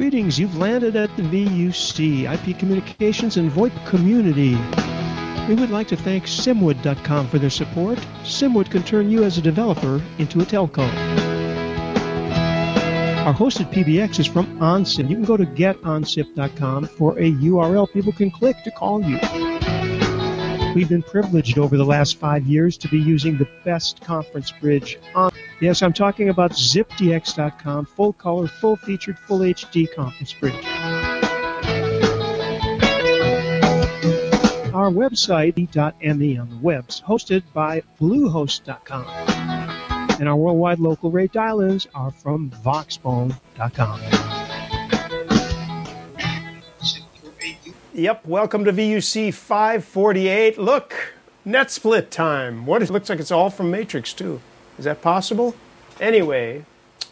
Greetings, you've landed at the VUC, IP Communications and VoIP Community. We would like to thank Simwood.com for their support. Simwood can turn you as a developer into a telco. Our hosted PBX is from OnSip. You can go to getonsip.com for a URL people can click to call you. We've been privileged over the last five years to be using the best conference bridge on. Yes, I'm talking about zipdx.com, full color, full featured, full HD conference bridge. Our website, e.me on the webs, hosted by bluehost.com. And our worldwide local rate dial-ins are from voxbone.com. Yep, welcome to VUC 548. Look, net split time. What it looks like it's all from Matrix too. Is that possible? Anyway,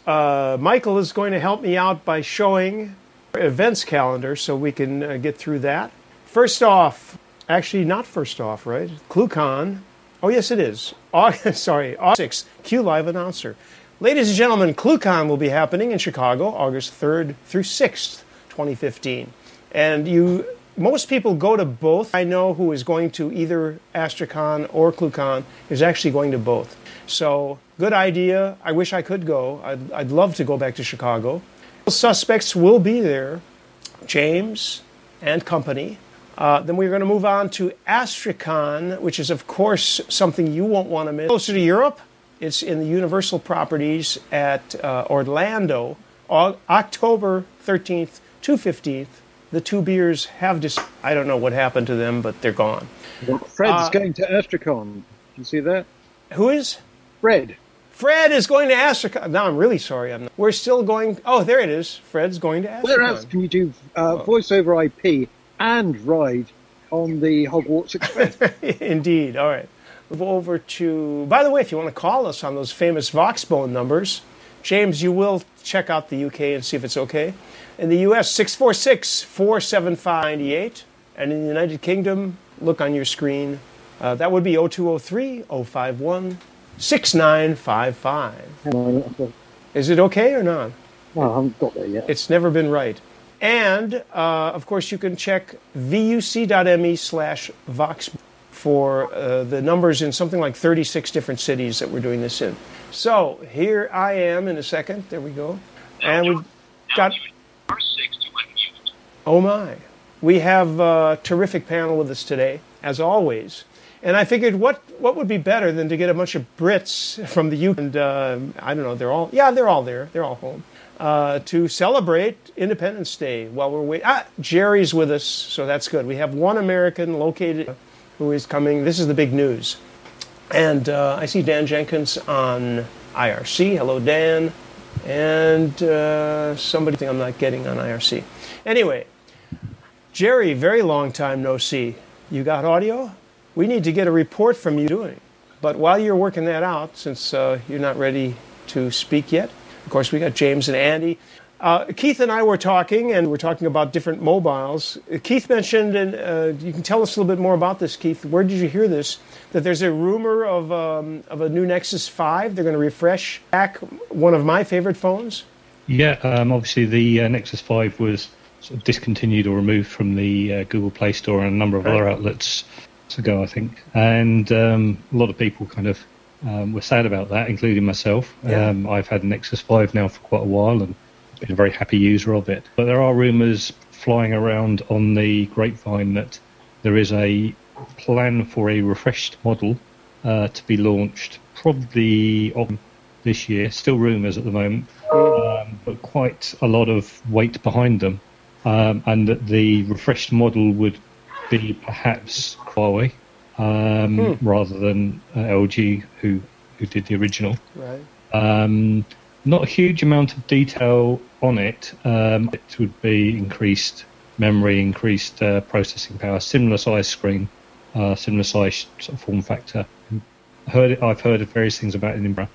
uh, Michael is going to help me out by showing events calendar so we can uh, get through that. First off, actually not first off, right? ClueCon. Oh yes, it is. August, sorry, August 6th. Q Live announcer. Ladies and gentlemen, ClueCon will be happening in Chicago, August 3rd through 6th, 2015. And you most people go to both. I know who is going to either Astricon or ClueCon is actually going to both. So, good idea. I wish I could go. I'd, I'd love to go back to Chicago. Suspects will be there James and company. Uh, then we're going to move on to Astricon, which is, of course, something you won't want to miss. Closer to Europe, it's in the Universal Properties at uh, Orlando, October 13th to 15th the two beers have just I don't know what happened to them, but they're gone. Well, Fred's uh, going to Astricon. You see that? Who is? Fred. Fred is going to Astricon. No, I'm really sorry. I'm not. We're still going. Oh, there it is. Fred's going to Astricon. Where else can you do uh, oh. voice over IP and ride on the Hogwarts Express? Indeed. All right. Move over to. By the way, if you want to call us on those famous Voxbone numbers, James, you will check out the UK and see if it's okay. In the US, 646 475 98. And in the United Kingdom, look on your screen. Uh, that would be 0203 051 6955. Is it okay or not? No, I haven't got there yet. It's never been right. And, uh, of course, you can check vuc.me slash vox for uh, the numbers in something like 36 different cities that we're doing this in. So here I am in a second. There we go. And we've got Oh my. We have a terrific panel with us today, as always. And I figured what, what would be better than to get a bunch of Brits from the UK, and uh, I don't know, they're all, yeah, they're all there, they're all home, uh, to celebrate Independence Day while we're waiting. Ah, Jerry's with us, so that's good. We have one American located who is coming. This is the big news. And uh, I see Dan Jenkins on IRC. Hello, Dan. And uh, somebody I'm not getting on IRC. Anyway, Jerry, very long time no see. You got audio? We need to get a report from you doing. But while you're working that out, since uh, you're not ready to speak yet, of course, we got James and Andy. Uh, Keith and I were talking, and we're talking about different mobiles. Keith mentioned, and uh, you can tell us a little bit more about this, Keith. Where did you hear this? That there's a rumor of, um, of a new Nexus 5. They're going to refresh back one of my favorite phones. Yeah, um, obviously the uh, Nexus 5 was sort of discontinued or removed from the uh, Google Play Store and a number of right. other outlets ago, I think. And um, a lot of people kind of um, were sad about that, including myself. Yeah. Um, I've had Nexus 5 now for quite a while and been a very happy user of it. But there are rumours flying around on the grapevine that there is a plan for a refreshed model uh, to be launched probably on this year. Still rumours at the moment, um, but quite a lot of weight behind them um, and that the refreshed model would be perhaps Huawei um, hmm. rather than uh, LG, who who did the original. Right. Um, not a huge amount of detail on it. Um, it would be increased memory, increased uh, processing power, similar size screen, uh, similar size sort of form factor. Heard it, I've heard of various things about it in but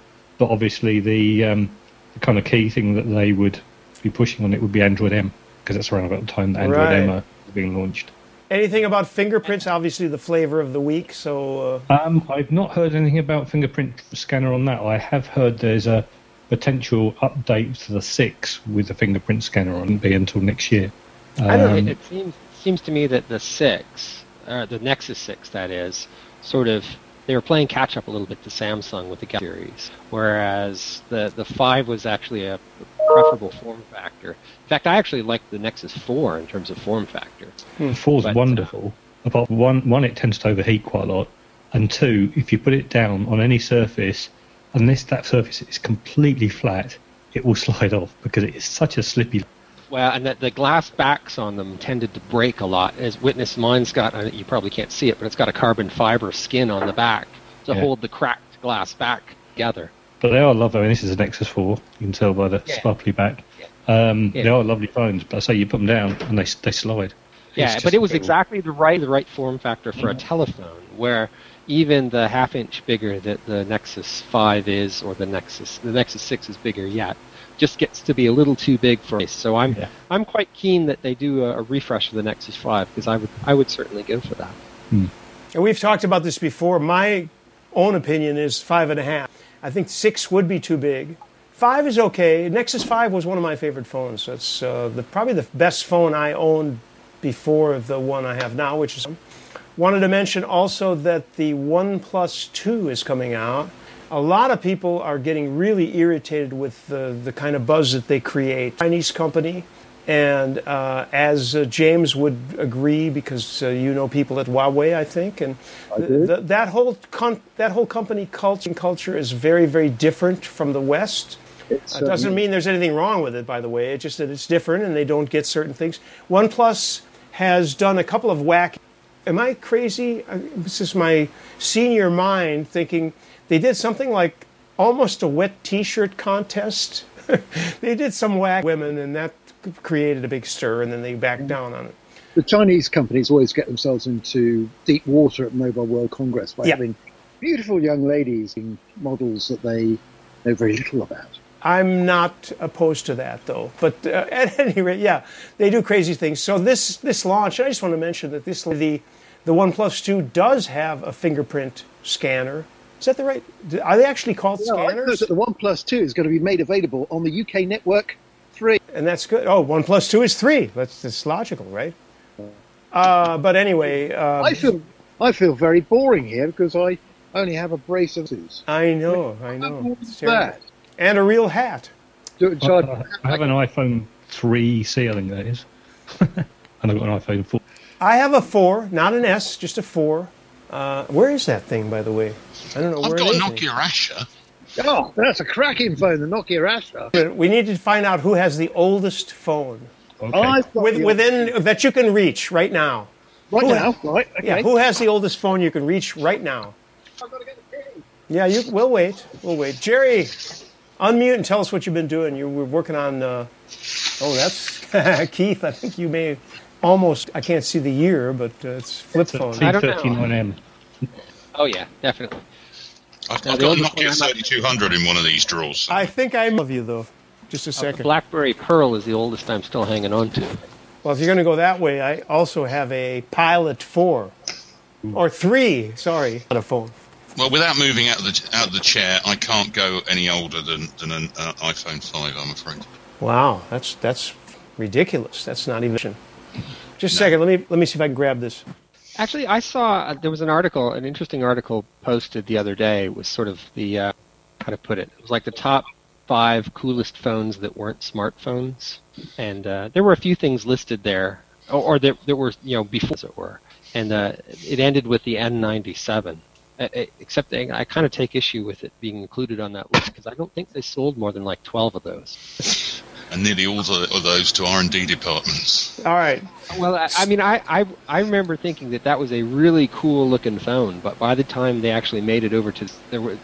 obviously the, um, the kind of key thing that they would be pushing on it would be Android M because that's around about the time that Android Right. M are being launched. Anything about fingerprints? Obviously, the flavor of the week. So uh, Um, I've not heard anything about fingerprint scanner on that. I have heard there's a potential update to the six with the fingerprint scanner on be until next year. I don't know. Um, it, it seems seems to me that the six, uh, the Nexus six, that is, sort of they were playing catch up a little bit to Samsung with the Galaxy series, whereas the the five was actually a preferable form factor. In fact, I actually like the Nexus four in terms of form factor. Four's But, uh, wonderful. Apart from one, one, it tends to overheat quite a lot, and two, if you put it down on any surface, unless that surface is completely flat, it will slide off because it is such a slippy. Well, and that the glass backs on them tended to break a lot. As witness, mine's got uh, you probably can't see it, but it's got a carbon fiber skin on the back to Yeah. hold the cracked glass back together. But they are lovely. I mean, this is a Nexus 4. You can tell by the Yeah. sparkly back. Um, Yeah. They are lovely phones, but I say you put them down and they they slide. Yeah, but it was exactly the right the right form factor for a telephone, where even the half inch bigger that the Nexus Five is, or the Nexus the Nexus Six is bigger yet, just gets to be a little too big for me. So I'm Yeah. I'm quite keen that they do a, a refresh of the Nexus Five because I would I would certainly go for that. And we've talked about this before. My own opinion is five and a half. I think six would be too big. Five is okay. Nexus Five was one of my favorite phones. That's uh, the, probably the best phone I owned before the one I have now, which is. Wanted to mention also that the One Plus Two is coming out. A lot of people are getting really irritated with the, the kind of buzz that they create. Chinese company, and uh, as uh, James would agree, because uh, you know people at Huawei, I think, and th- that whole con- that whole company culture culture is very very different from the West. It doesn't mean there's anything wrong with it, by the way. It's just that it's different and they don't get certain things. OnePlus has done a couple of whack. Am I crazy? Uh, This is my senior mind thinking they did something like almost a wet T-shirt contest. they did some whack women, and that created a big stir, and then they backed down on it. the Chinese companies always get themselves into deep water at Mobile World Congress by Yeah. having beautiful young ladies in models that they know very little about. I'm not opposed to that, though. But uh, at any rate, yeah, they do crazy things. So this this launch, I just want to mention that this the the OnePlus Two does have a fingerprint scanner. Is that the right? Are they actually called No, I heard scanners? that the OnePlus 2 is going to be made available on the UK network 3. And that's good. Oh, OnePlus Two is three. That's that's logical, right? Uh, but anyway, uh, I feel I feel very boring here because I only have a brace of twos. I know, I know. What It's is terrible. that? And a real hat. Do- do I- I have an iPhone 3G, I think that is. and I've got an iPhone 4. I have a four, not an S, just a four. Uh, where is that thing, by the way? I don't know I've where got it a. Nokia Asha. Oh, that's a cracking phone, the Nokia Asha. We need to find out who has the oldest phone Okay. With, within that you can reach right now. right who- now, right? Okay. Yeah, who has the oldest phone you can reach right now? I've got to get the key. Yeah, you. We'll wait. We'll wait. Jerry, unmute and tell us what you've been doing. You were working on. Uh, oh, that's Keith. I think you may almost. I can't see the year, but uh, it's flip It's a phone. I don't know. T39M. Oh yeah, definitely. I've, I've got a only Nokia one I'm not- 3200 in one of these drawers. I think I love you though. Just a Uh, second. the BlackBerry Pearl is the oldest I'm still hanging on to. Well, if you're going to go that way, I also have a Pilot 4. Or 3, sorry. Not a phone. Well, without moving out of the out of the chair, I can't go any older than, than an uh, iPhone 5, I'm afraid. Wow, that's that's ridiculous. That's not even. Just a second. Let me let me see if I can grab this. Actually, I saw uh, there was an article, an interesting article posted the other day. It was sort of the uh, how to put it. It was like the top five coolest phones that weren't smartphones, and uh, there were a few things listed there, or, or there, there were you know before as it were, and uh, it ended with the N97. Uh, uh, Except I, I kind of take issue with it being included on that list because I don't think they sold more than like twelve of those. And nearly all the, of those to R&D departments. All right. Well, I, I mean, I, I I remember thinking that that was a really cool looking phone, but by the time they actually made it over to there were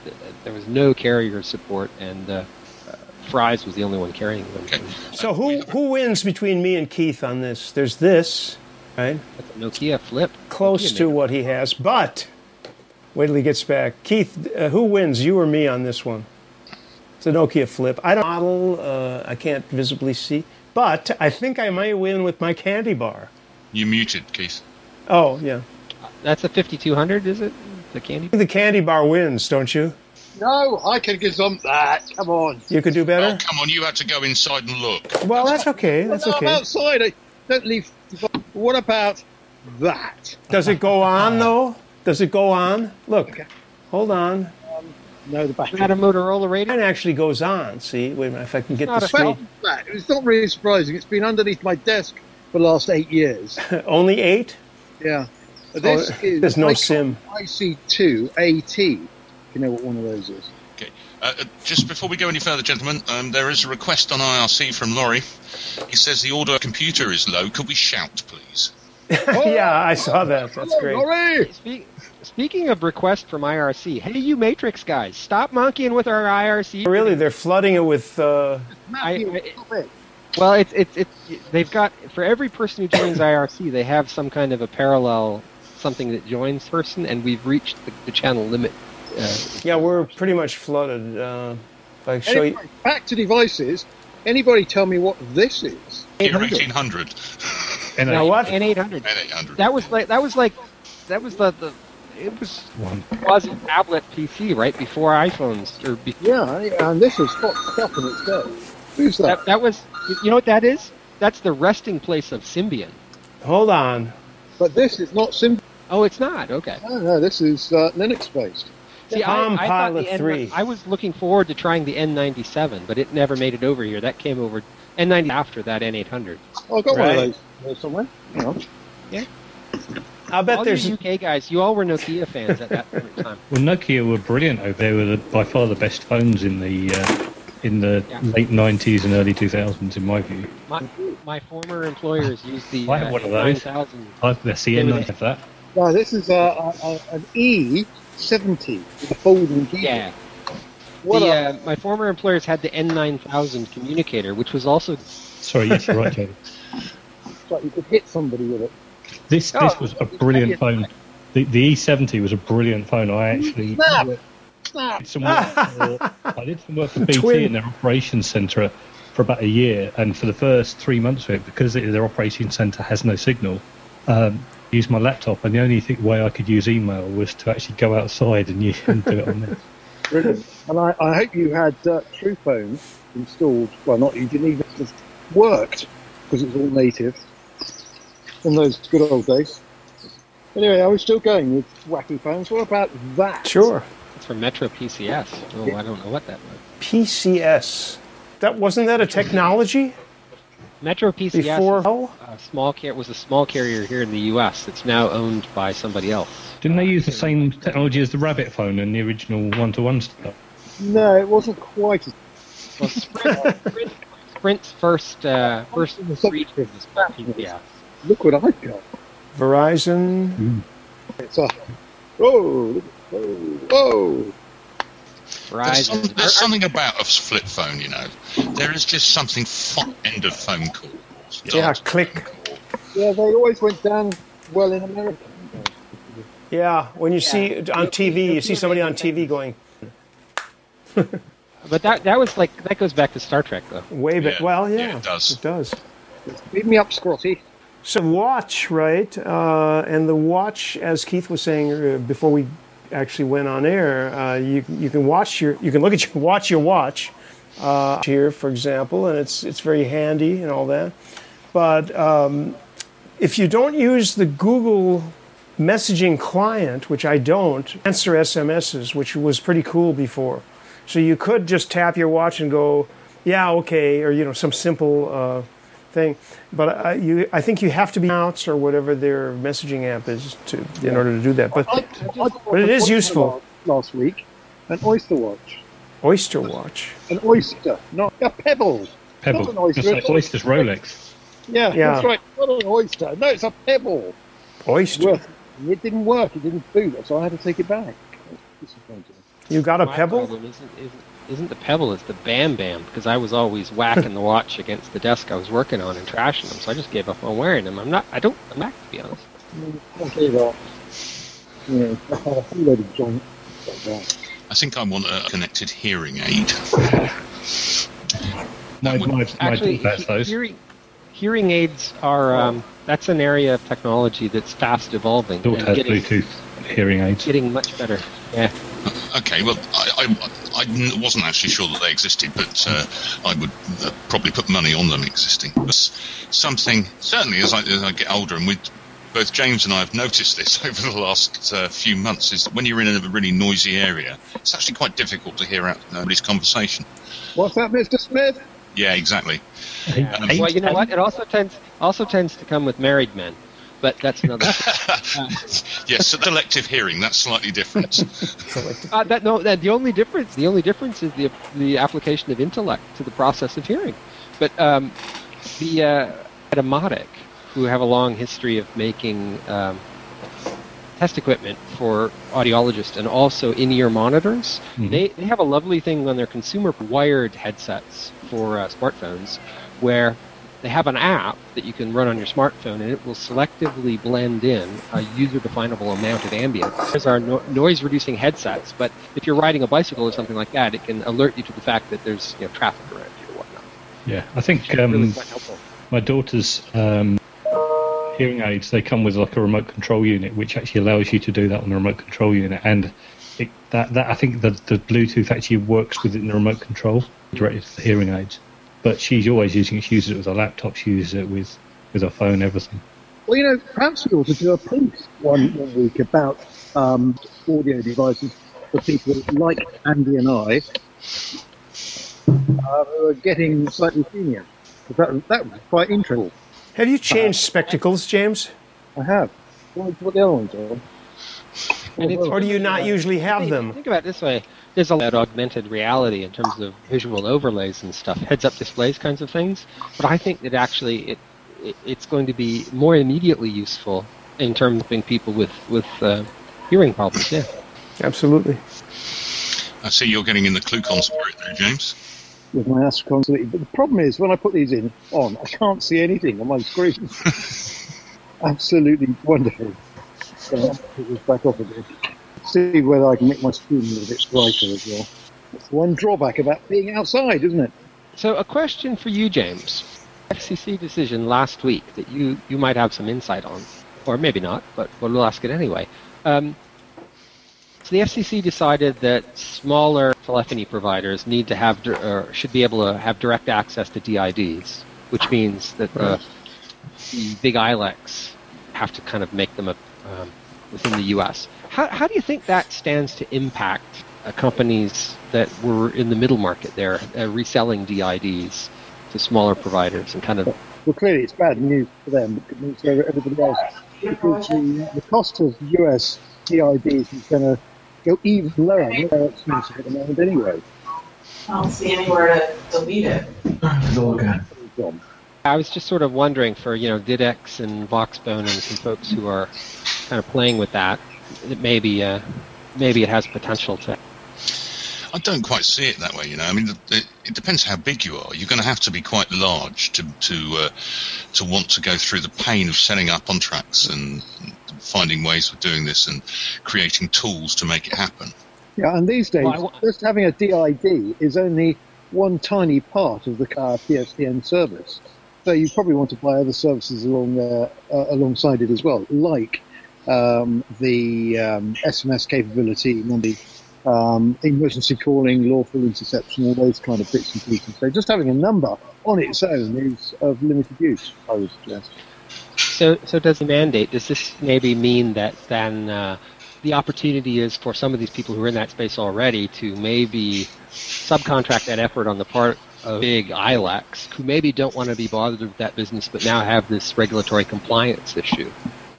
there was no carrier support, and uh, uh, Fry's was the only one carrying them. Okay. So who who wins between me and Keith on this? There's this, right? That's a Nokia Flip. Close Nokia to maker. what he has, but wait till he gets back. Keith, uh, who wins, you or me on this one? It's a Nokia Flip. I don't model. Uh, I can't visibly see, but I think I might win with my candy bar. You muted, Keith. Oh yeah, That's a 5200, is it? The candy. the candy bar wins, don't you? No, I can gazump that. Come on. You could do Oh, better. come on, you had to go inside and look. Well, that's okay. That's No, I'm outside. I don't leave. What about that? Does it go on though? Does it go on? Look, Okay. hold on. No, the back. Is that a Motorola radio? It actually goes on. See, wait a minute if I can get Not the screen. Well, that. It's not really surprising. It's been underneath my desk for the last eight years. Only eight? Yeah. But This Oh, is there's no Icon sim. IC2 AT. If you know what one of those is. Okay. Uh, uh, just before we go any further, gentlemen, um, there is a request on IRC from Laurie. He says the audio computer is low. Could we shout, please? yeah, I saw that. That's great. Laurie! Speak, speaking of request from IRC, hey, you Matrix guys, stop monkeying with our IRC. Really, they're flooding it with. Uh, I- I- Well, it's it's it's they've got for every person who joins IRC, they have some kind of a parallel something that joins person, and we've reached the, the channel limit. Uh, yeah, we're pretty much flooded. Uh, if I show you. Anyway, back to devices. Anybody tell me what this is? Here, 800. 1800 And Now what? N eight hundred. and 800. That was like that was like that was the, the it was One. Was quasi tablet PC right before iPhones or be, Yeah, and this is hot stuff in its day. Who's that? that that was you know what that is? That's the resting place of Symbian. Hold on. But this is not Sim. Oh, it's not okay. No, no, this is uh, Linux based. See, Palm I, I Pilot N- 3. I was looking forward to trying the N97, but it never made it over here. That came over N90 after that N800. Oh, I got one of those there somewhere. Hang on. I'll bet all there's. you UK guys, you all were Nokia fans at that point in time. Well, Nokia were brilliant. They were the, by far the best phones in the uh, in the Yeah. late '90s and early 2000s, in my view. My, my former employers used the I have uh, one of those. 9000. I, the CN9 have that. No, this is a, a, a, an E70 with a folding keyboard. Yeah. What the, a, uh, my former employers had the N9000 communicator, which was also Sorry, yes, you're right, Joe. it's like you could hit somebody with it. This Oh, this was a brilliant phone. The, the E70 was a brilliant phone. I actually Snap! Snap! did some work for, I did some work for BT Twin. in their operations centre for about a year, and for the first three months of it, because it, their operations centre has no signal, um, I used my laptop, and the only thing, way I could use email was to actually go outside and, use, and do it on this. Brilliant. And I, I hope you had uh, Truphone installed. Well, not you didn't even it just worked because it was all native in those good old days. Anyway, I was still going with wacky phones. What about that? Sure. it's from Metro PCS. Oh, I don't know what that was. PCS. That wasn't that a technology Metro PCS before? Oh, a small car- was a small carrier here in the U.S. that's now owned by somebody else. Didn't they use the same technology as the Rabbit phone and the original one-to-one stuff? No, it wasn't quite as. Well, Sprint, Sprint, Sprint's first uh, first reach was PCS. Look what I've got. Verizon. It's a. Whoa! look- Whoa! Whoa! There's, some, Verizon. there's something about a flip phone, you know. There is just something fun end of phone call. Yeah, click. Yeah, they always went down well in America. Yeah, when you see on TV, you see somebody on TV going But that that was like that goes back to Star Trek though. way back. Yeah, Well, yeah, yeah, it does. It does. Beat me up, Scotty. So watch, right? Uh, and the watch, as Keith was saying uh, before we actually went on air, uh, you you can watch your you can look at your watch your watch uh, here, for example, and it's it's very handy and all that. But um, if you don't use the Google messaging client, which I don't, answer SMSs, which was pretty cool before. So you could just tap your watch and go, yeah, okay, or you know some simple uh, thing. But uh, you, I think you have to be out or whatever their messaging app is to in order to do that. But I, I But it is useful. Last week, an oyster watch, Oyster Watch, an oyster, not a pebble. Pebble. Not an oyster. Just like Oyster's Rolex. Yeah, Yeah. that's right. Not an oyster. No, it's a pebble. Oyster. Worth. It didn't work. It didn't boot, so I had to take it back. Disappointing. You got a My pebble? problem isn't, isn't, isn't the Pebble, it's the Bam Bam because I was always whacking the watch against the desk I was working on and trashing them. So I just gave up on wearing them. I'm not. I don't. I'm not to be honest. I'll tell you that. Yeah, I had a whole load of junk. like that. I think I want a connected hearing aid. My, my, my Actually, daughter has he- those. hearing hearing aids are. Um, that's an area of technology that's fast evolving daughter has getting, Bluetooth hearing aids. getting much better. Yeah. Okay, well, I, I, I n- wasn't actually sure that they existed, but uh, I would uh, probably put money on them existing. But something, certainly as I, as I get older, and with both James and I have noticed this over the last uh, few months, is that when you're in a really noisy area, it's actually quite difficult to hear out nobody's conversation. What's that, Mr. Smith? Yeah, exactly. Eight- Well, you know what? It also tends also tends to come with married men, but that's another. Yes, selective hearing, that's slightly different. Uh, that no, that the only difference the only difference is the the application of intellect to the process of hearing. But um, the uh, Etymotic, who have a long history of making um, test equipment for audiologists and also in-ear monitors, Mhm. they they have a lovely thing on their consumer wired headsets for uh, smartphones, where they have an app that you can run on your smartphone and it will selectively blend in a user-definable amount of ambience. There's our no- noise-reducing headsets, but if you're riding a bicycle or something like that, it can alert you to the fact that there's you know, traffic around you or whatnot. Yeah, I think really um, helpful. my daughter's um, hearing aids they come with like a remote control unit, which actually allows you to do that on the remote control unit, and it, that that I think the the Bluetooth actually works within the remote control directly to the hearing aids. But she's always using it. She uses it with her laptop. She uses it with with her phone, everything. Well, you know, perhaps we ought to do a piece one, one week about um, audio devices for people like Andy and I uh, who are getting slightly senior. 'Cause That, that was quite interesting. Have you changed spectacles, James? I have. What, what the other ones are? And it's Or do you not uh, usually have them? Think about it this way: there's a lot of augmented reality in terms of visual overlays and stuff, heads-up displays, kinds of things. But I think that actually it, it it's going to be more immediately useful in terms of helping people with with uh, hearing problems. Yeah. Absolutely. I see you're getting in the ClueCon spirit there, James. with my Astricon City. But the problem is, when I put these in on, I can't see anything on my screen. Absolutely wonderful. So I'll put this back off a bit. See whether I can make my screen a little bit brighter as well. That's one drawback about being outside, isn't it? So a question for you, James. FCC decision last week that you, you might have some insight on, or maybe not, but we'll ask it anyway. Um, so the FCC decided that smaller telephony providers need to have or should be able to have direct access to DIDs, which means that the, the big ILECs have to kind of make them a, um, within the U.S. How, how do you think that stands to impact uh, companies that were in the middle market there, uh, reselling DIDs to smaller providers and kind of Well, clearly it's bad news for them, but good news for everybody else. Because the, the cost of US DIDs is going to go even lower. They're expensive at the moment anyway. I don't see anywhere to delete it. John. I was just sort of wondering for you know Didex and Voxbone and some folks who are kind of playing with that, that maybe uh, maybe it has potential to. I don't quite see it that way, you know. I mean, it, it depends how big you are. You're going to have to be quite large to to uh, to want to go through the pain of setting up on tracks and finding ways of doing this and creating tools to make it happen. Yeah, and these days, Well, I just having a DID is only one tiny part of the car PSTN service. So you probably want to buy other services along there, uh, alongside it as well, like um, the um, SMS capability, and the um, emergency calling, lawful interception, all those kind of bits and pieces. So just having a number on its own is of limited use, I would suggest. So so does the mandate? Does this maybe mean that then uh, the opportunity is for some of these people who are in that space already to maybe subcontract that effort on the part of big ILECs who maybe don't want to be bothered with that business but now have this regulatory compliance issue?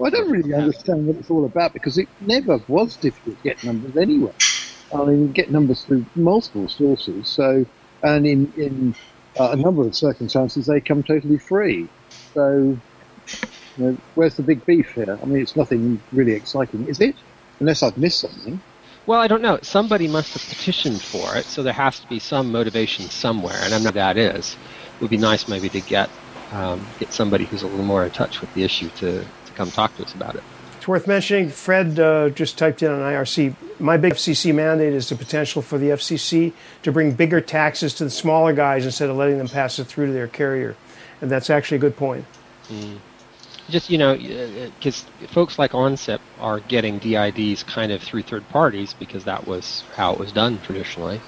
Well, I don't really understand what it's all about because it never was difficult to get numbers anyway. I mean, you get numbers through multiple sources. So, and in in uh, a number of circumstances, they come totally free. So, you know, where's the big beef here? I mean, it's nothing really exciting, is it? Unless I've missed something. Well, I don't know. Somebody must have petitioned for it, so there has to be some motivation somewhere, and I'm know that is. It would be nice maybe to get um, get somebody who's a little more in touch with the issue to come talk to us about it. It's worth mentioning, Fred uh, just typed in on IRC, my big FCC mandate is the potential for the FCC to bring bigger taxes to the smaller guys instead of letting them pass it through to their carrier. And that's actually a good point. Mm. Just, you know, because folks like OnSip are getting DIDs kind of through third parties because that was how it was done traditionally.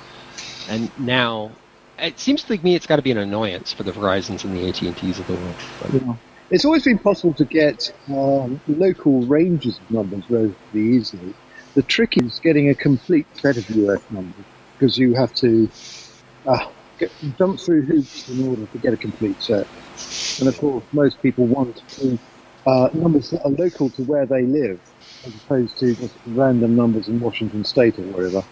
And now it seems to me it's got to be an annoyance for the Verizons and the AT&Ts of the world. Yeah. It's always been possible to get um, local ranges of numbers relatively easily. The trick is getting a complete set of US numbers because you have to uh, get, jump through hoops in order to get a complete set. And of course, most people want to, uh, numbers that are local to where they live, as opposed to just random numbers in Washington State or wherever.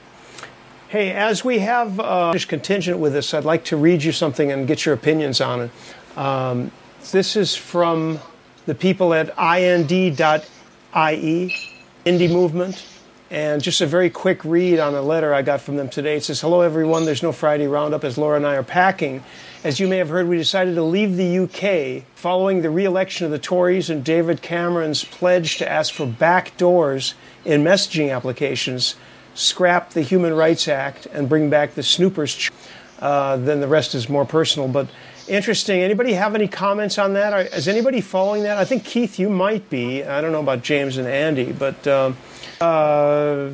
Hey, as we have uh, contingent with us, I'd like to read you something and get your opinions on it. Um, this is from the people at ind.ie, Indie Movement. And just a very quick read on a letter I got from them today. It says, Hello, everyone. There's no Friday roundup as Laura and I are packing. As you may have heard, we decided to leave the UK following the re election of the Tories and David Cameron's pledge to ask for back doors in messaging applications, scrap the Human Rights Act, and bring back the snoopers. Uh, then the rest is more personal. But interesting. Anybody have any comments on that? Is anybody following that? I think Keith, you might be. I don't know about James and Andy, but um, uh,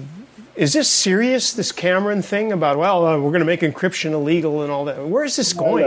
is this serious? This Cameron thing about well, uh, we're going to make encryption illegal and all that. Where is this going?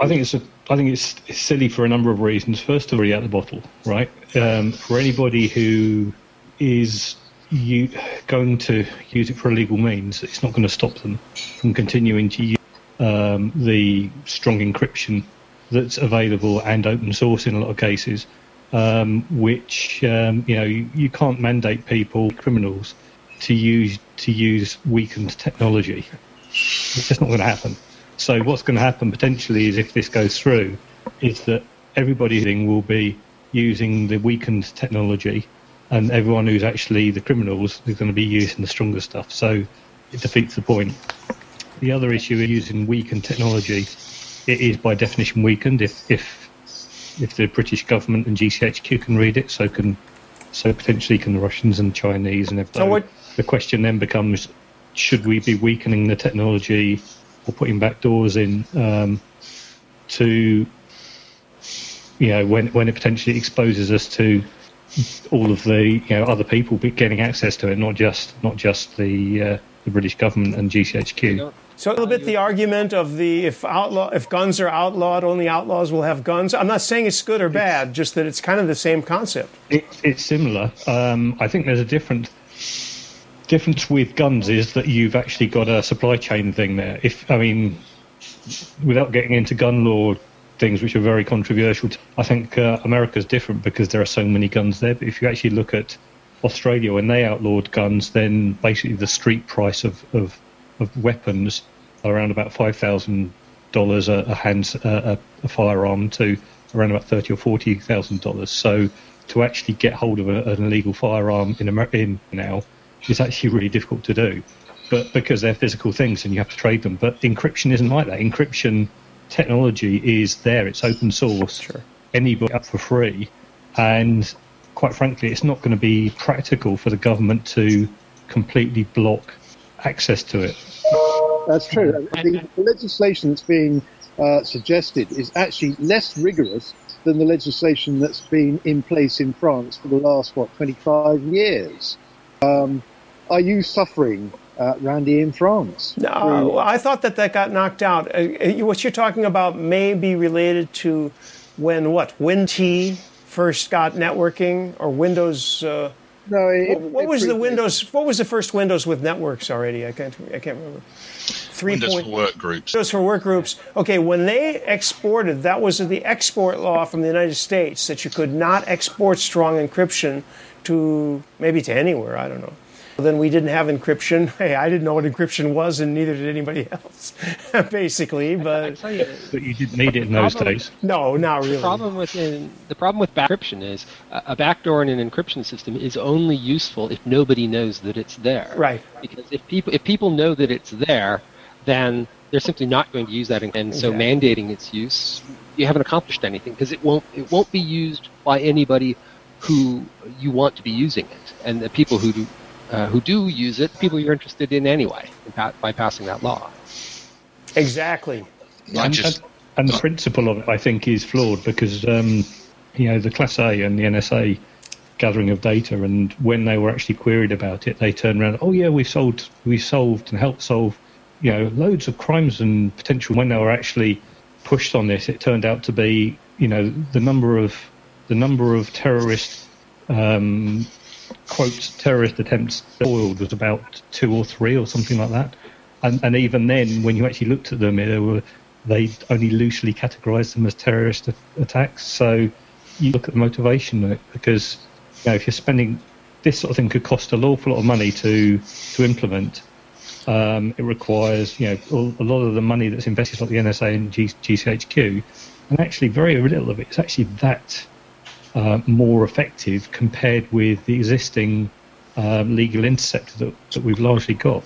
I think it's a, I think it's, silly for a number of reasons. First of all, you out the bottle, right? Um, for anybody who is you going to use it for illegal means, it's not going to stop them from continuing to use um, the strong encryption that's available and open source in a lot of cases, um, which um, you know you, you, can't mandate people, criminals, to use to use weakened technology. It's just not going to happen. So what's going to happen potentially is if this goes through, is that everybody will be using the weakened technology, and everyone who's actually the criminals is going to be using the stronger stuff. So it defeats the point. The other issue is using weakened technology. It is by definition weakened if if if the British government and GCHQ can read it, so can so potentially can the Russians and Chinese and everything. So what, the question then becomes: Should we be weakening the technology or putting back doors in um, to you know when when it potentially exposes us to all of the you know other people getting access to it, not just not just the uh, the British government and GCHQ. So a little bit the argument of the if outlaw if guns are outlawed, only outlaws will have guns. I'm not saying it's good or bad, just that it's kind of the same concept. It, it's similar. Um, I think there's a different difference with guns is that you've actually got a supply chain thing there. If I mean, without getting into gun law things which are very controversial, I think uh, America's different because there are so many guns there. But if you actually look at Australia when they outlawed guns, then basically the street price of, of, of weapons around about five thousand dollars a hand a, a, firearm to around about thirty or forty thousand dollars. So to actually get hold of a, an illegal firearm in America in now is actually really difficult to do. But because they're physical things and you have to trade them. But encryption isn't like that. Encryption technology is there. It's open source. Sure. Anybody up for free, and quite frankly, it's not going to be practical for the government to completely block access to it. That's true. The, the legislation that's being uh, suggested is actually less rigorous than the legislation that's been in place in France for the last, what, 25 years. Um, are you suffering, uh, Randy, in France? No, I thought that that got knocked out. Uh, uh what you're talking about may be related to when what? WinT first got networking or Windows. Uh, no, it, what, what was the Windows? What was the first Windows with networks already? I can't. I can't remember. Three Windows point, for work groups. Windows for work groups. Okay, when they exported, that was the export law from the United States that you could not export strong encryption to maybe to anywhere. I don't know. Then we didn't have encryption. Hey, I didn't know what encryption was, and neither did anybody else, basically. But you, But you didn't need it in those Problem- days. no, not The really. problem with in, the problem with back encryption is a, a backdoor in an encryption system is only useful if nobody knows that it's there. Right. Because if people if people know that it's there, then they're simply not going to use that, and so Exactly. mandating its use, you haven't accomplished anything because it won't it won't be used by anybody who you want to be using it, and the people who do. Uh, who do use it? People you're interested in anyway, in by passing that law. Exactly. I and, just and, and the principle of it, I think, is flawed because um, you know the Class A and the NSA gathering of data, and when they were actually queried about it, they turned around, oh yeah, we solved, we solved and helped solve, you know, loads of crimes and potential. When they were actually pushed on this, it turned out to be, you know, the number of the number of terrorist um, quote terrorist attempts foiled was about two or three or something like that. And, and even then, when you actually looked at them, they were they only loosely categorised them as terrorist attacks. So you look at the motivation because you know if you're spending this sort of thing could cost an awful lot of money to to implement. Um, it requires you know a a lot of the money that's invested like the NSA and G- GCHQ, and actually very little of it is actually that uh, more effective compared with the existing um, legal interceptor that, that we've largely got.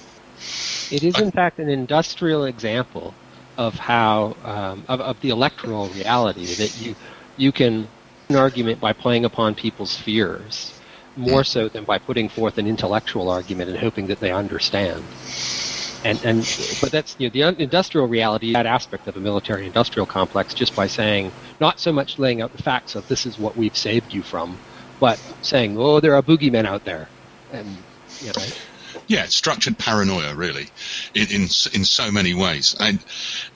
It is, in fact, an industrial example of how um, of, of the electoral reality that you you can an argument by playing upon people's fears more so than by putting forth an intellectual argument and hoping that they understand. And and but that's you know the industrial reality that aspect of a military industrial complex just by saying not so much laying out the facts of this is what we've saved you from, but saying oh there are boogeymen out there, and you know. Yeah, structured paranoia, really, in, in in so many ways. And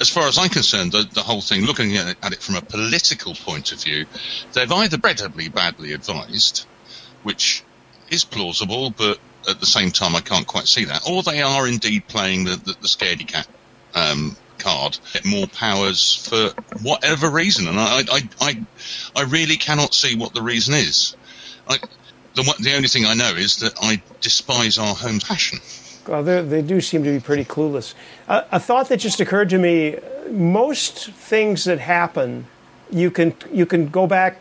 as far as I'm concerned, the, the whole thing, looking at it, at it from a political point of view, they've either incredibly badly advised, which is plausible, but at the same time, I can't quite see that, or they are indeed playing the the, the scaredy cat um, card, get more powers for whatever reason, and I I I, I really cannot see what the reason is. I, the, the only thing I know is that I despise our home fashion. Well, they do seem to be pretty clueless. A, a thought that just occurred to me: most things that happen, you can you can go back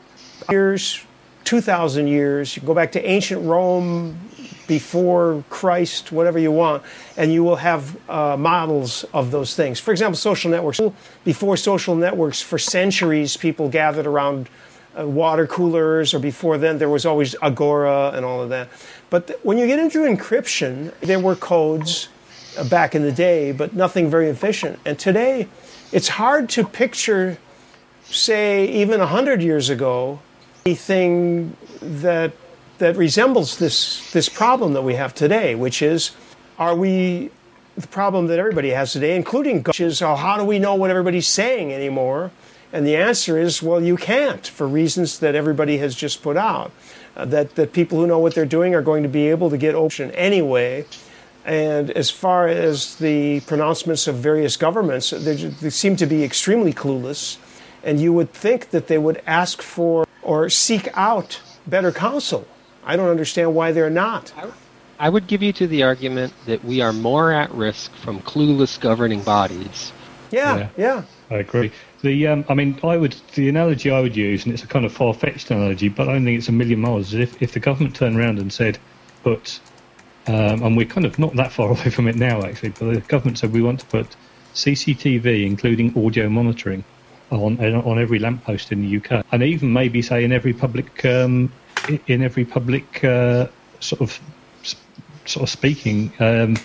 years, two thousand years. You can go back to ancient Rome, before Christ, whatever you want, and you will have uh, models of those things. For example, social networks. Before social networks, for centuries, people gathered around uh, water coolers, or before then, there was always Agora and all of that. But th- when you get into encryption, there were codes uh, back in the day, but nothing very efficient. And today, it's hard to picture, say, even 100 years ago, anything that, that resembles this, this problem that we have today, which is are we the problem that everybody has today, including which is oh, how do we know what everybody's saying anymore? And the answer is, well, you can't for reasons that everybody has just put out. Uh, that, that people who know what they're doing are going to be able to get open anyway. And as far as the pronouncements of various governments, they, they seem to be extremely clueless. And you would think that they would ask for or seek out better counsel. I don't understand why they're not. I would give you to the argument that we are more at risk from clueless governing bodies. Yeah, Yeah. yeah. I agree. The um, I mean, I would the analogy I would use, and it's a kind of far fetched analogy, but I don't think it's a million miles. Is if if the government turned around and said, "Put," um, and we're kind of not that far away from it now, actually, but the government said we want to put CCTV, including audio monitoring, on on every lamppost in the UK, and even maybe say in every public um, i- in every public uh, sort of sort of speaking. Um,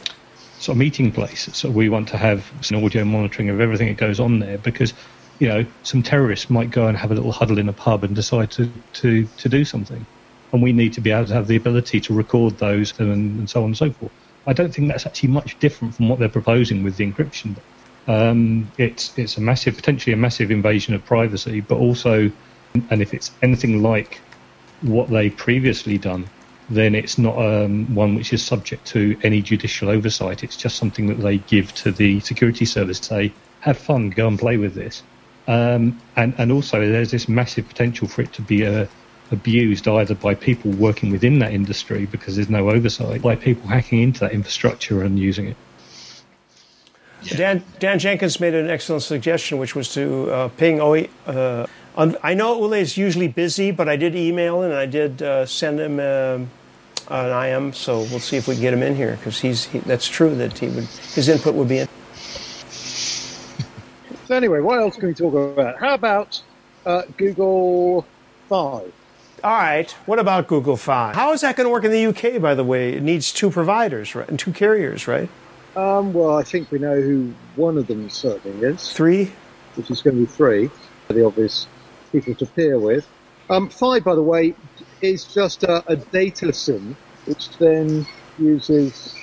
sort of meeting place. So we want to have some audio monitoring of everything that goes on there because, you know, some terrorists might go and have a little huddle in a pub and decide to, to, to do something. And we need to be able to have the ability to record those and, and so on and so forth. I don't think that's actually much different from what they're proposing with the encryption. Um, it's it's a massive, potentially a massive invasion of privacy, but also, and if it's anything like what they previously done, then it's not um, one which is subject to any judicial oversight. It's just something that they give to the security service to say, have fun, go and play with this. Um, and, and also, there's this massive potential for it to be a, abused either by people working within that industry because there's no oversight, by people hacking into that infrastructure and using it. Dan, Dan Jenkins made an excellent suggestion, which was to uh, ping OE. Uh, on, I know Ule is usually busy, but I did email him and I did uh, send him um an IM. So we'll see if we can get him in here because he's he, that's true that he would his input would be in. So anyway, what else can we talk about? How about uh, Google Fi? All right. What about Google Fi? How is that going to work in the UK? By the way, it needs two providers, right? And two carriers, right? Um, well, I think we know who one of them certainly is, Three. which is going to be three. The obvious people to peer with. Um, five, by the way, is just a, a data sim, which then uses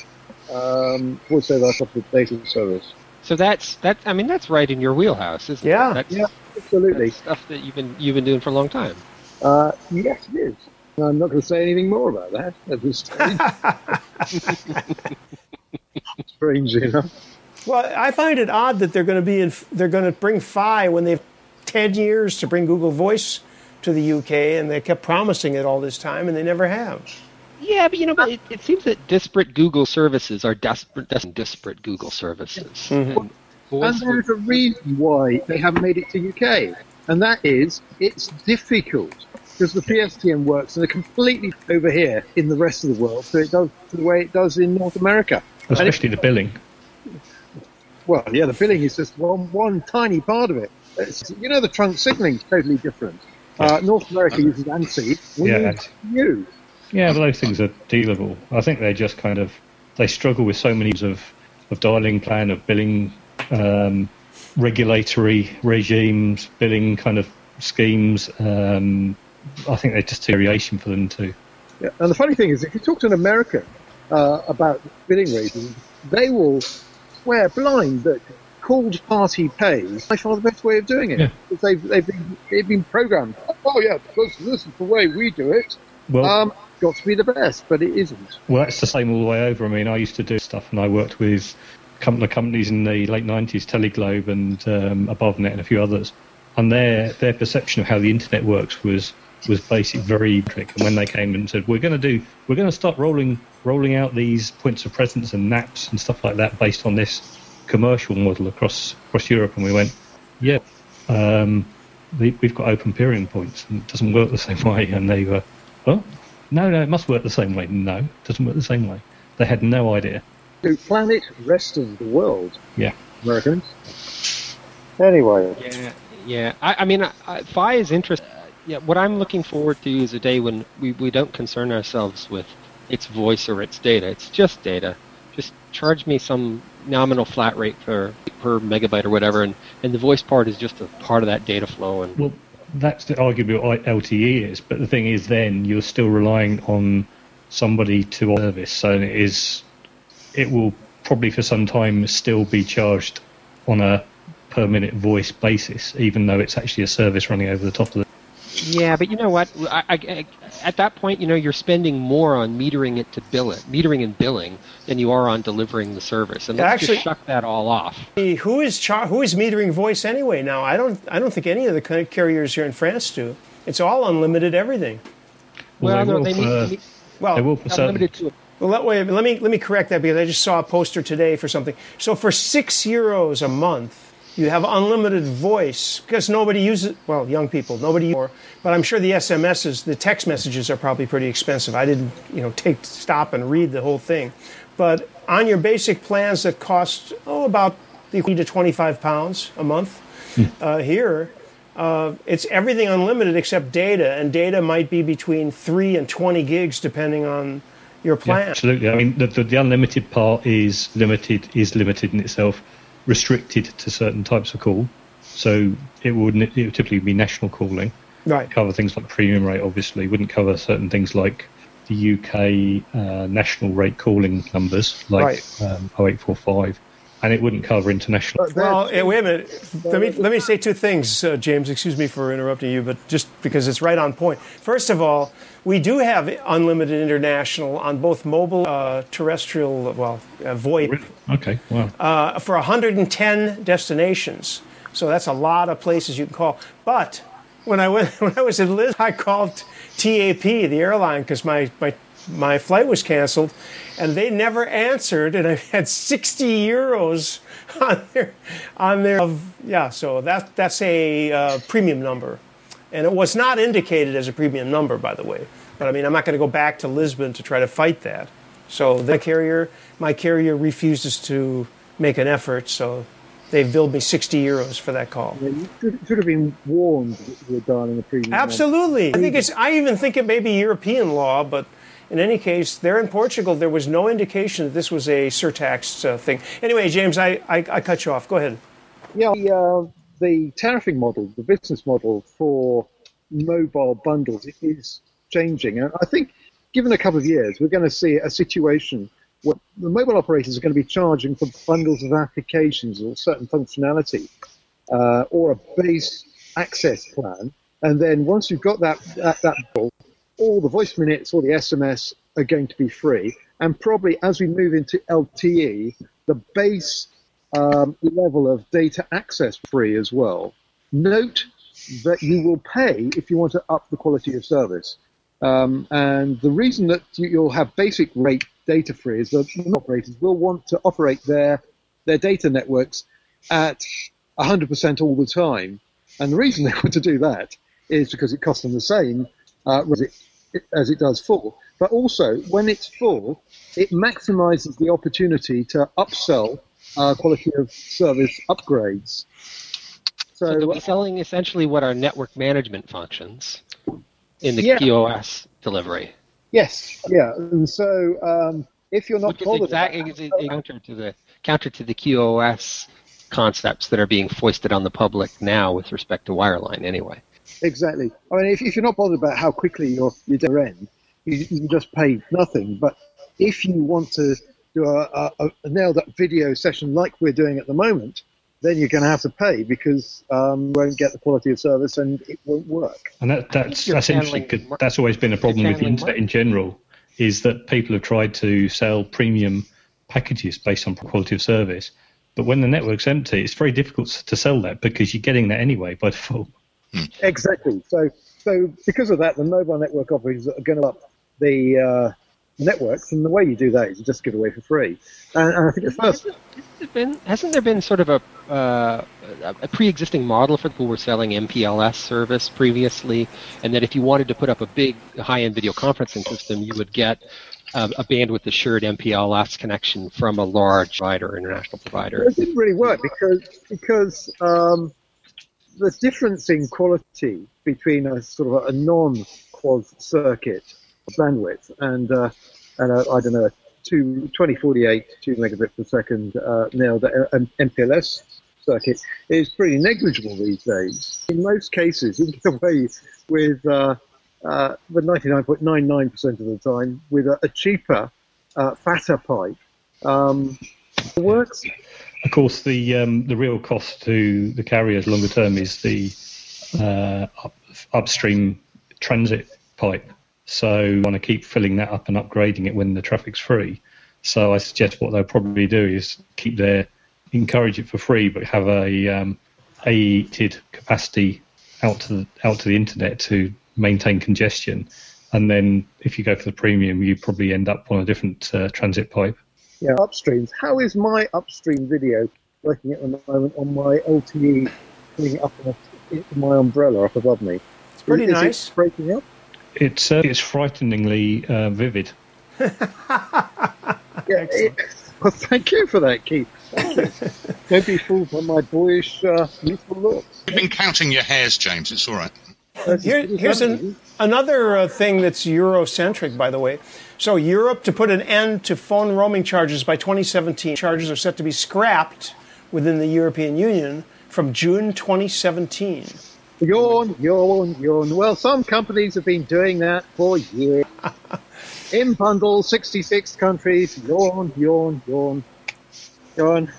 um, voice over the data service. So that's that. I mean, that's right in your wheelhouse, isn't Yeah. it? That's, Yeah, absolutely. that's stuff that you've been you've been doing for a long time. Uh, yes, it is. I'm not going to say anything more about that at this stage. Strangely enough. Well, I find it odd that they're going to be in, they're going to bring Fi when they've ten years to bring Google Voice to the UK, and they kept promising it all this time, and they never have. Yeah, but you know, but it, it seems that disparate Google services are desperate, disparate Google services. Mm-hmm. And And there is a reason why they haven't made it to UK, and that is it's difficult because the PSTN works in a completely over here in the rest of the world, so it does the way it does in North America. And it- Especially the billing. well, yeah, the billing is just one one tiny part of it. It's, you know, the trunk signaling is totally different. Uh, North America uses ANSI. We Yeah, use you. Yeah, but those things are dealable. I think they just kind of they struggle with so many of of dialing plan of billing um, regulatory regimes, billing kind of schemes. Um, I think they're just variation for them too. Yeah. And the funny thing is, if you talk to an American uh, about billing reasons, they will swear blind that called party pays by far the best way of doing it. Yeah. They've, they've, been, they've been programmed. Oh, yeah, because this is the way we do it. Well, Um, got to be the best, but it isn't. Well, that's the same all the way over. I mean, I used to do stuff, and I worked with a couple of companies in the late '90s, Teleglobe and um, AboveNet, and a few others. And their their perception of how the internet works was was basically very trick. And when they came and said, "We're going to do, we're going to start rolling rolling out these points of presence and maps and stuff like that based on this commercial model across across Europe," and we went, "Yeah." Um, the, we've got open peering points and it doesn't work the same way. And they were, oh, no, no, it must work the same way. No, it doesn't work the same way. They had no idea. To planet rest of the world, Yeah. Americans. Anyway, Yeah, yeah. I, I mean, I, I, Fi is interesting. Yeah, what I'm looking forward to is a day when we, we don't concern ourselves with its voice or its data. It's just data. Just charge me some nominal flat rate per per megabyte or whatever, and, and the voice part is just a part of that data flow. And Well, that's the, arguably what LTE is, but the thing is, then you're still relying on somebody to service, so it is. It will probably for some time still be charged on a per minute voice basis, even though it's actually a service running over the top of the. Yeah, but you know what? I, I, I- at that point, you know, you're spending more on metering it to bill it, metering and billing, than you are on delivering the service. And let's Actually- just shuck that all off. Who is char- who is metering voice anyway? Now I don't I don't think any of the carriers here in France do. It's all unlimited everything. Well, they no, will they for- need, they need Well, they will unlimited to Well, let, wait, let me let me correct that because I just saw a poster today for something. So for six euros a month, you have unlimited voice because nobody uses. Well, young people, nobody. But I'm sure the SMSs, the text messages, are probably pretty expensive. I didn't, you know, take stop and read the whole thing. But on your basic plans that cost oh about equal to 25 pounds a month, uh, here uh, it's everything unlimited except data, and data might be between three and 20 gigs depending on your Yeah, plan. absolutely. I mean, the, the, the unlimited part is limited is limited in itself, restricted to certain types of call. So it would it would typically be national calling, Right. cover things like premium rate. Obviously, wouldn't cover certain things like the UK uh, national rate calling numbers, like Right. um, 0845, and it wouldn't cover international. Well, eh, wait a minute. Let me let me say two things, uh, James. Excuse me for interrupting you, but just because it's right on point. First of all, we do have unlimited international on both mobile, uh, terrestrial, well, uh, VoIP Okay, wow. uh, for 110 destinations. So that's a lot of places you can call. But when I went when I was in Lisbon, I called TAP, the airline, because my, my my flight was canceled, and they never answered, and I had 60 euros on their on their yeah. So that that's a uh, premium number, and it was not indicated as a premium number, by the way. But I mean, I'm not going to go back to Lisbon to try to fight that. So the carrier, my carrier refuses to make an effort, so they've billed me 60 euros for that call. Yeah, you should, should have been warned that you were dialing a premium. number. Absolutely. I think it's. I even think it may be European law, but in any case, there in Portugal, there was no indication that this was a surtax uh, thing. Anyway, James, I, I, I cut you off. Go ahead. Yeah, the, uh, the tariffing model, the business model for mobile bundles is changing. And I think, given a couple of years, we're going to see a situation where the mobile operators are going to be charging for bundles of applications or certain functionality uh, or a base access plan. And then once you've got that, that, that bill, all the voice minutes all the SMS are going to be free. And probably as we move into LTE, the base um, level of data access free as well. Note that you will pay if you want to up the quality of service. Um, and the reason that you, you'll have basic rate data free is that operators will want to operate their their data networks at 100% all the time. And the reason they want to do that is because it costs them the same uh, as, it, as it does full. But also, when it's full, it maximizes the opportunity to upsell uh, quality of service upgrades. So So, they'll be selling essentially what are network management functions in the Yeah. QoS delivery, yes, yeah. And so, um, if you're not which bothered exactly a- counter to the counter to the QoS concepts that are being foisted on the public now with respect to wireline. Anyway, Exactly. I mean, if, if you're not bothered about how quickly your your data end, you, you can just pay nothing. But if you want to do a, a, a nailed up video session like we're doing at the moment, then you're going to have to pay because um, you won't get the quality of service and it won't work. And that, that's that's interesting handling 'cause mar- that's always been a problem with the handling internet in general. Is that people have tried to sell premium packages based on quality of service, but when the network's empty, it's very difficult to sell that because you're getting that anyway by default. Exactly. So, so because of that, the mobile network operators are going to up the uh, networks, and the way you do that is you just give it away for free. And, and I think at first, Hasn't there been, hasn't there been sort of a, uh, a pre-existing model for people who were selling MPLS service previously, and that if you wanted to put up a big high-end video conferencing system, you would get um, a bandwidth assured MPLS connection from a large provider, international provider. it didn't really work because because um, the difference in quality between a sort of a non-quad circuit bandwidth and uh, and a, I don't know two, 2048 two megabits per second uh, nailed uh, MPLS circuit is pretty negligible these days. In most cases, you can get away with uh, uh, the 99.99% of the time with a, a cheaper, uh, fatter pipe. Um, works Of course, the um, the real cost to the carriers longer term is the uh, up, upstream transit pipe. So you want to keep filling that up and upgrading it when the traffic's free. So I suggest what they'll probably do is keep their encourage it for free, but have a um, capacity out to the, out to the internet to maintain congestion. And then if you go for the premium, you probably end up on a different uh, transit pipe. Yeah, upstreams. How is my upstream video working at the moment on my LTE putting it up on a, my umbrella up above me? It's pretty Is it nice. breaking up? It's uh, it's frighteningly uh, vivid. Yeah. It, well, thank you for that, Keith. Don't be fooled by my boyish, uh, youthful looks. You've been counting your hairs, James. It's all right. Here, as good as here's an, another uh, thing that's Eurocentric, by the way. So, Europe to put an end to phone roaming charges by 2017. Charges are set to be scrapped within the European Union from June 2017. Yawn, yawn, yawn. Well, some companies have been doing that for years. In bundle, 66 countries. Yawn, yawn, yawn. Yawn.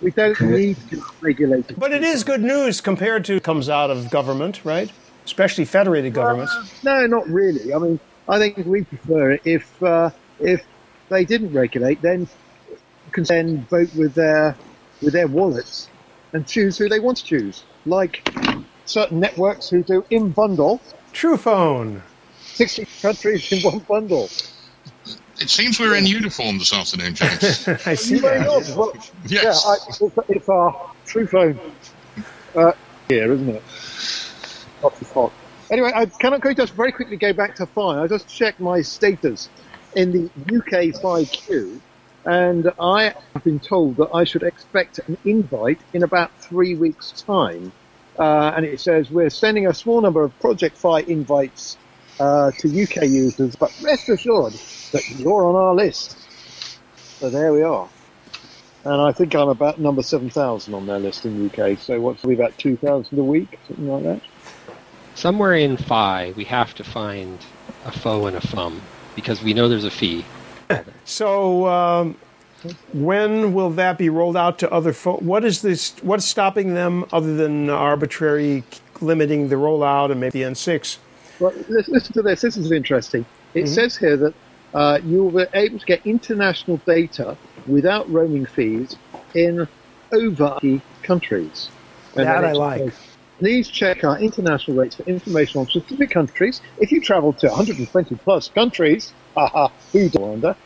We don't need to regulate it. But it is good news compared to comes out of government, right? Especially federated governments. No, not really. I mean, I think we prefer it if uh, if they didn't regulate, then can then vote with their with their wallets and choose who they want to choose. Like certain networks who do in bundle, Truphone. 60 countries in one bundle. It seems we're in uniform this afternoon, James. I see You very that. good. Well, Yes. Yeah, I, it's, it's our Truphone uh, here, isn't it? Not hot. Anyway, I can I just very quickly go back to fine. I just checked my status in the UK 5Q, and I have been told that I should expect an invite in about three weeks' time. Uh, and it says we're sending a small number of Project Fi invites uh, to UK users, but rest assured that you're on our list. So there we are. And I think I'm about number 7,000 on their list in the UK. So what's probably about 2,000 a week, something like that. Somewhere in Fi, we have to find a foe and a fum because we know there's a fee. So, um, when will that be rolled out to other folks? What is this? What's stopping them other than arbitrary limiting the rollout and maybe the N6? Well, listen to this. This is interesting. It says here that uh, you'll be able to get international data without roaming fees in over 80 countries. That I it like. Says, Please check our international rates for information on specific countries. If you travel to 120 plus countries, haha, who do wonder,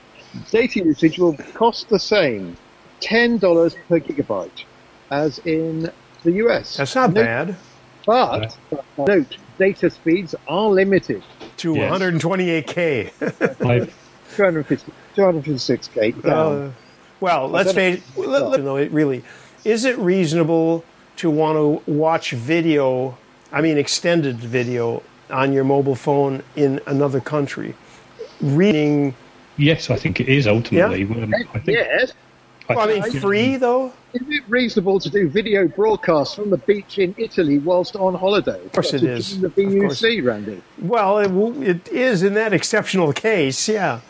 data usage will cost the same, $10 per gigabyte, as in the US. That's not Note- bad. But, but note, data speeds are limited. To Yes. 128k. I've, 250, 256k. Uh, well, let's then- face let, let, no, it really is it reasonable to want to watch video, I mean extended video on your mobile phone in another country? Reading yes, I think it is ultimately. Um, I think, yes. I well, I mean think- free though? Is it reasonable to do video broadcasts from the beach in Italy whilst on holiday? Of course it is. The Of course. VUC, Randy. Well, it, it is in that exceptional case, yeah.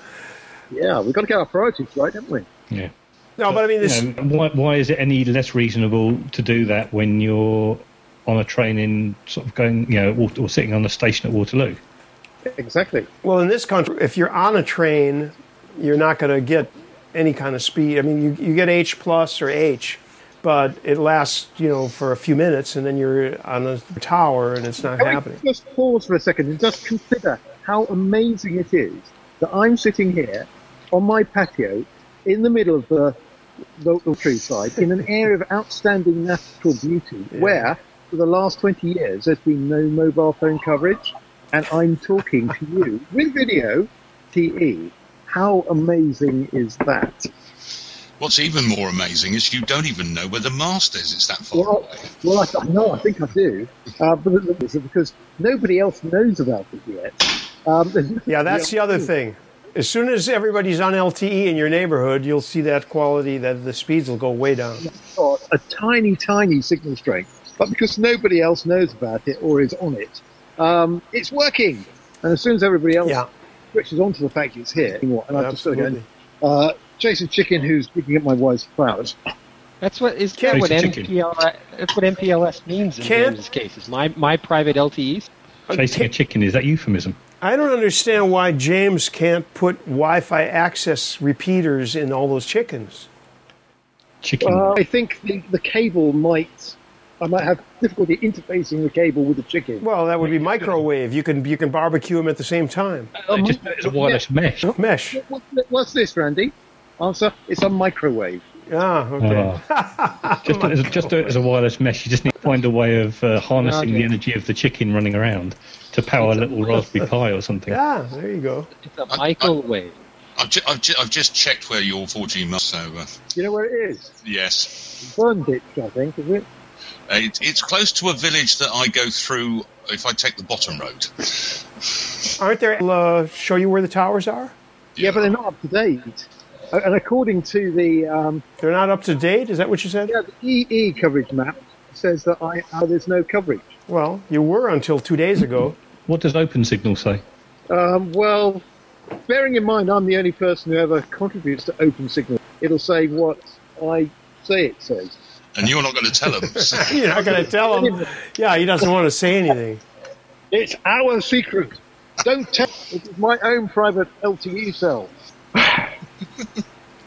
Yeah, we've got to get our priorities right, haven't we? yeah. No, but I mean this You know, why, why is it any less reasonable to do that when you're on a train in sort of going, you know, or, or sitting on a station at Waterloo? Exactly. Well, in this country, if you're on a train, you're not going to get any kind of speed. I mean, you, you get H plus or H, but it lasts, you know, for a few minutes, and then you're on a tower, and it's not Can happening. just pause for a second and just consider how amazing it is that I'm sitting here on my patio in the middle of the local treeside in an area of outstanding natural beauty where for the last 20 years there's been no mobile phone coverage and I'm talking to you with video TE. How amazing is that? What's even more amazing is you don't even know where the mast is. It's that far Well, away. well I, I know, I think I do, uh, but because nobody else knows about it yet. Um, Yeah, that's the other thing. As soon as everybody's on LTE in your neighborhood, you'll see that quality that the speeds will go way down. got a tiny, tiny signal strength, but because nobody else knows about it or is on it, um, it's working. And as soon as everybody else Yeah, switches on to the fact it's here, and I'm just sort of absolutely. going, uh, Jason Chicken, who's picking up my wife's flowers. That's what is that what Taste of chicken. MPL, that's what MPLS means in Can't- James' case. Is my my private LTEs? Chasing a chicken, is that euphemism? I don't understand why James can't put Wi-Fi access repeaters in all those chickens. Chicken. Uh, I think the, the cable might, I might have difficulty interfacing the cable with the chicken. Well, that would be microwave. You can you can barbecue them at the same time. Uh, just it's a wireless mesh. Mesh. What- What's this, Randy? Answer: It's a microwave. Ah, okay. Ah. just, do it as, just do it as a wireless mesh. You just need to find a way of uh, harnessing Okay. the energy of the chicken running around to power a little Raspberry Pi or something. Yeah, there you go. It's a microwave. I've, ju- I've, ju- I've just checked where your 4G mast. So uh, You know where it is? yes, Burnditch, I think, is it? Uh, it, it's close to a village that I go through if I take the bottom road. Aren't there? Uh, show you where the towers are. Yeah, but they're not up to date. And according to the um, They're not up to date. Is that what you said? yeah, the EE coverage map says that I uh, there's no coverage. Well, you were until two days ago. What does OpenSignal say? Um, well, bearing in mind I'm the only person who ever contributes to OpenSignal, it'll say what I say it says. And you're not going to tell them. You're not going to tell him. Yeah, he doesn't want to say anything. It's our secret. Don't tell. It is my own private LTE cell.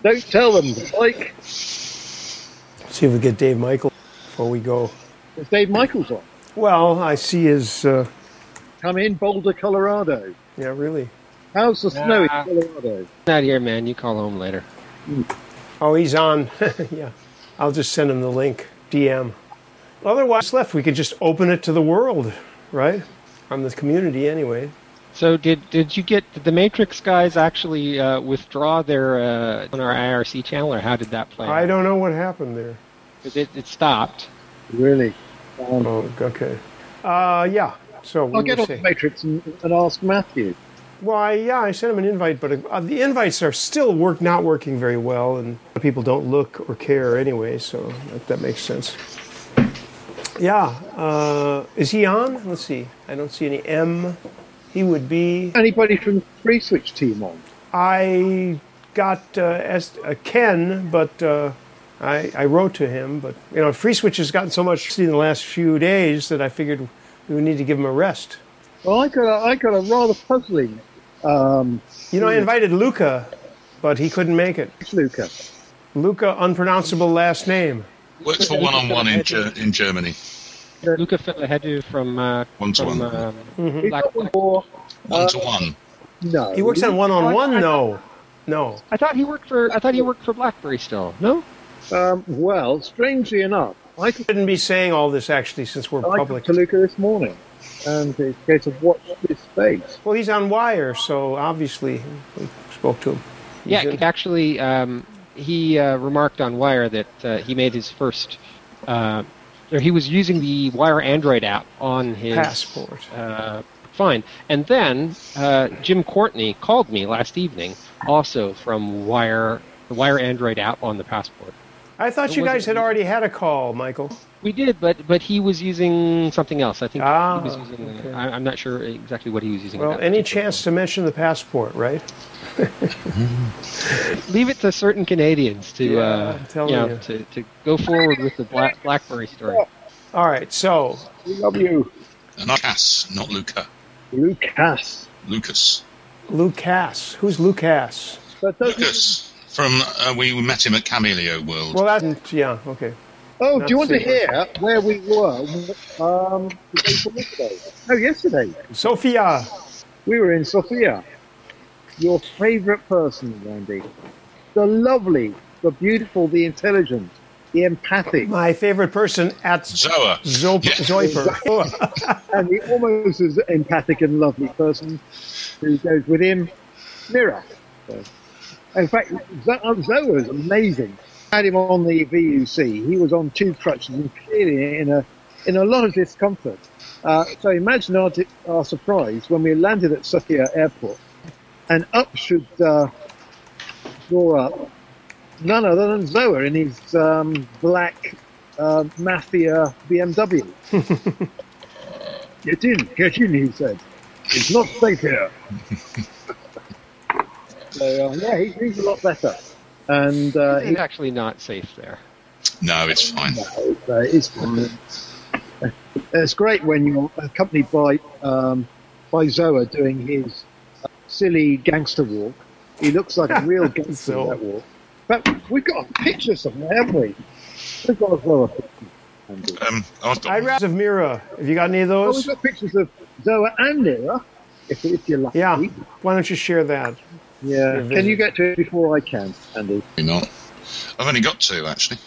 Don't tell them. Like, See if we get Dave Michael before we go. is Dave Michels on? Well, I see his. Uh, Come in, Boulder, Colorado. yeah, really. How's the snow in. Colorado? Not here, man. You call home later. Oh, he's on. yeah. I'll just send him the link. DM. Otherwise, left, we could just open it to the world, right? From the community, anyway. So did did you get did the Matrix guys actually uh, withdraw their uh, on our IRC channel, or how did that play? I out? don't know what happened there. 'Cause It, it stopped. Really? Um, Oh, okay. Uh, yeah. So I'll get will on the Matrix and, and ask Matthew. Why, yeah, I sent him an invite, but uh, the invites are still work not working very well, and people don't look or care anyway, so that, that makes sense. Yeah, uh, is he on? Let's see. I don't see any M. He would be. Anybody from the FreeSWITCH team on? I got uh, S- uh, Ken, but uh, I, I wrote to him. But you know, FreeSWITCH has gotten so much in the last few days that I figured we would need to give him a rest. Well, I got a, I got a rather puzzling um, You know, I invited Luca, but he couldn't make it. Luca. Luca, unpronounceable last name. Works for one on one in Ger- in Germany. Luca Filahedu from uh, One to from one. um, He's Black- got one more. One to one. No. He works on one on one. No, no. I thought he worked for I thought he worked for BlackBerry still. No. Um, well, strangely enough, I talked Shouldn't be saying all this actually, since we're I public. talked to Luca this morning, and it's a case of watch this space. Well, he's on Wire, so obviously we spoke to him. He's Yeah, in- actually, um, he uh, remarked on Wire that uh, he made his first. Uh, or he was using the Wire Android app on his passport. Uh, fine, and then uh, Jim Courtney called me last evening, also from Wire, the Wire Android app on the passport. I thought it you guys had already had a call, Michael. We did, but but he was using something else. I think Ah, he was using. okay. I, I'm not sure exactly what he was using. Well, any particular chance to mention the passport, right? Leave it to certain Canadians to Yeah, uh, you know, you. to to go forward with the Black, BlackBerry story. All right, so We love you, And not Cass, not Luca. Lucas. Lucas. Lucas. Who's Lucas? But Lucas. From uh, we we met him at Kamailio World. Well, that's yeah, okay. Oh, Not do you want to super. hear where we were um, the day before yesterday? No, yesterday. Sophia. We were in Sofia. Your favourite person, Randy. The lovely, the beautiful, the intelligent, the empathic, My favorite person at Zoa. Zop- Yeah. Zoiper. and the almost as empathic and lovely person who goes with him, Mira. So, in fact, Zo- Zoa was amazing. I Had him on the VUC. He was on two crutches and clearly in a in a lot of discomfort. Uh, so imagine our, our surprise when we landed at Sofia Airport, and up should uh, draw up none other than Zoa in his um, black uh, mafia BMW. Get in, get in, he said. It's not safe here. so, uh, yeah, he, he's a lot better. And uh, he, It's actually not safe there. No, it's fine. uh, it's fine. It's great when you're accompanied by um, by Zoa doing his uh, silly gangster walk. He looks like a real gangster in Zoa. that walk. But we've got a picture somewhere, haven't we? We've got a Zoa picture. Um, I've got I'd rather of Mira. Have you got any of those? Oh, we've got pictures of Zoa and Nira, if, if you're lucky. Yeah. Why don't you share that? Yeah. Can you get to it before I can, Andy? Probably not. I've only got two actually.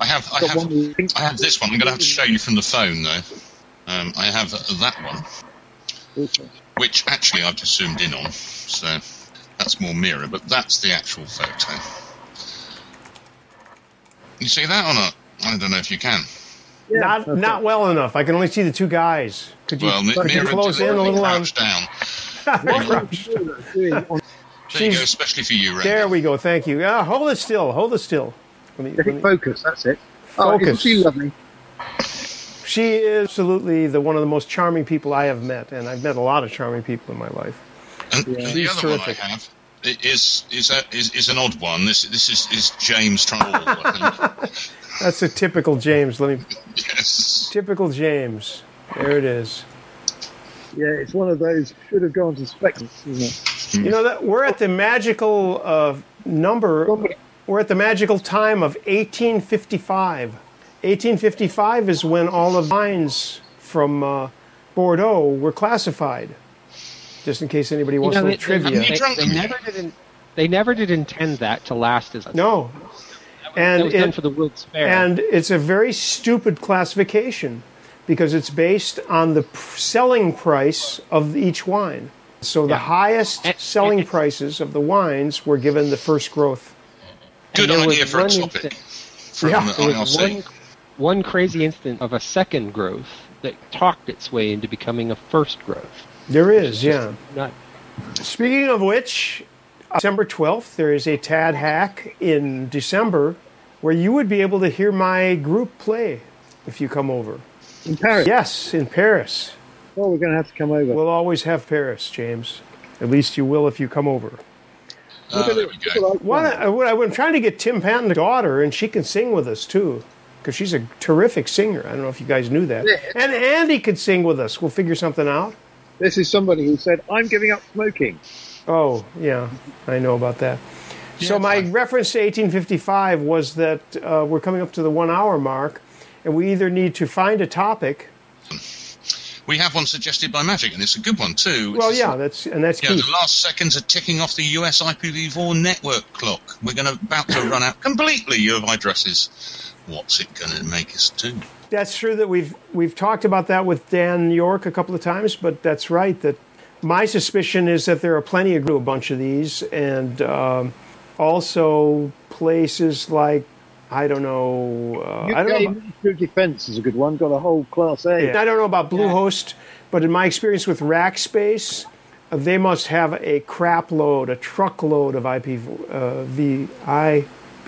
I have I have one I have this one. I'm going to have to show you from the phone though. Um, I have that one, which actually I've just zoomed in on, so that's more mirror, but that's the actual photo. You see that or not? I don't know if you can. Yeah, not that's not well enough. I can only see the two guys. Could you, Well, mi- could you close in a little on? down. It. Doing on- There you go, especially for you, Randy. There we go. Thank you. Yeah, hold it still. Hold it still. Let me, let me- focus, that's it. Oh, isn't Focus. she lovely? She is absolutely the one of the most charming people I have met, and I've met a lot of charming people in my life. And and the She's other one I have i- is is a, is, is an odd one. This this is, is James Troll. I. That's a typical James. Let me yes. typical James. There it is. Yeah, it's one of those should have gone to Spectrum, isn't it? You know that we're at the magical uh, number. We're at the magical time of 1855. 1855 is when all of wines from uh, Bordeaux were classified. Just in case anybody wants You know, a they, trivia. They, You they never did. In, they never did intend that to last as no, that and was done for the World's Fair. and it's a very stupid classification because it's based on the selling price of each wine. So the Yeah. highest And- selling and- prices of the wines were given the first growth. Good there was idea for a one topic from Yeah, the There was IRC. one, one crazy instant of a second growth that talked its way into becoming a first growth. There is, yeah. Not Speaking of which, December 12th, there is a TADHack in December where you would be able to hear my group play if you come over. In Paris. Yes, in Paris. Well, we're going to have to come over. We'll always have Paris, James. At least you will if you come over. Ah, there we Look at go. that What one. I, what I- I'm trying to get Tim Panton's daughter, and she can sing with us too, because she's a terrific singer. I don't know if you guys knew that. And Andy could sing with us. We'll figure something out. This is somebody who said, I'm giving up smoking. Oh, yeah, I know about that. so my fine. reference to 1855 was that uh, we're coming up to the one hour mark, and we either need to find a topic. We have one suggested by Magic, and it's a good one too. Well, yeah, that's and that's Yeah, key. the last seconds are ticking off the US IPv4 network clock. We're going to about to run out completely of addresses. What's it going to make us do? That's true that we've we've talked about that with Dan York a couple of times, but that's right. That my suspicion is that there are plenty of a bunch of these, and um, also places like I don't know. Uh, I don't know. UK About, Ministry Defence is a good one. Got a whole class A. I don't know about Bluehost, but in my experience with Rackspace, uh, they must have a crap load, a truckload of IP uh,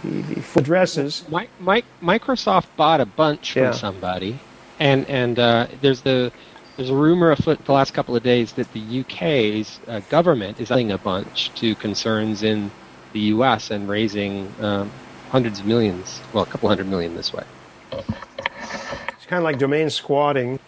IPv4 addresses. Mi- Mi- Microsoft bought a bunch from Yeah. somebody, and and uh, there's the there's a rumor afoot the last couple of days that the UK's uh, government is selling a bunch to concerns in the US and raising um, hundreds of millions, well, a couple hundred million this way. It's kind of like domain squatting.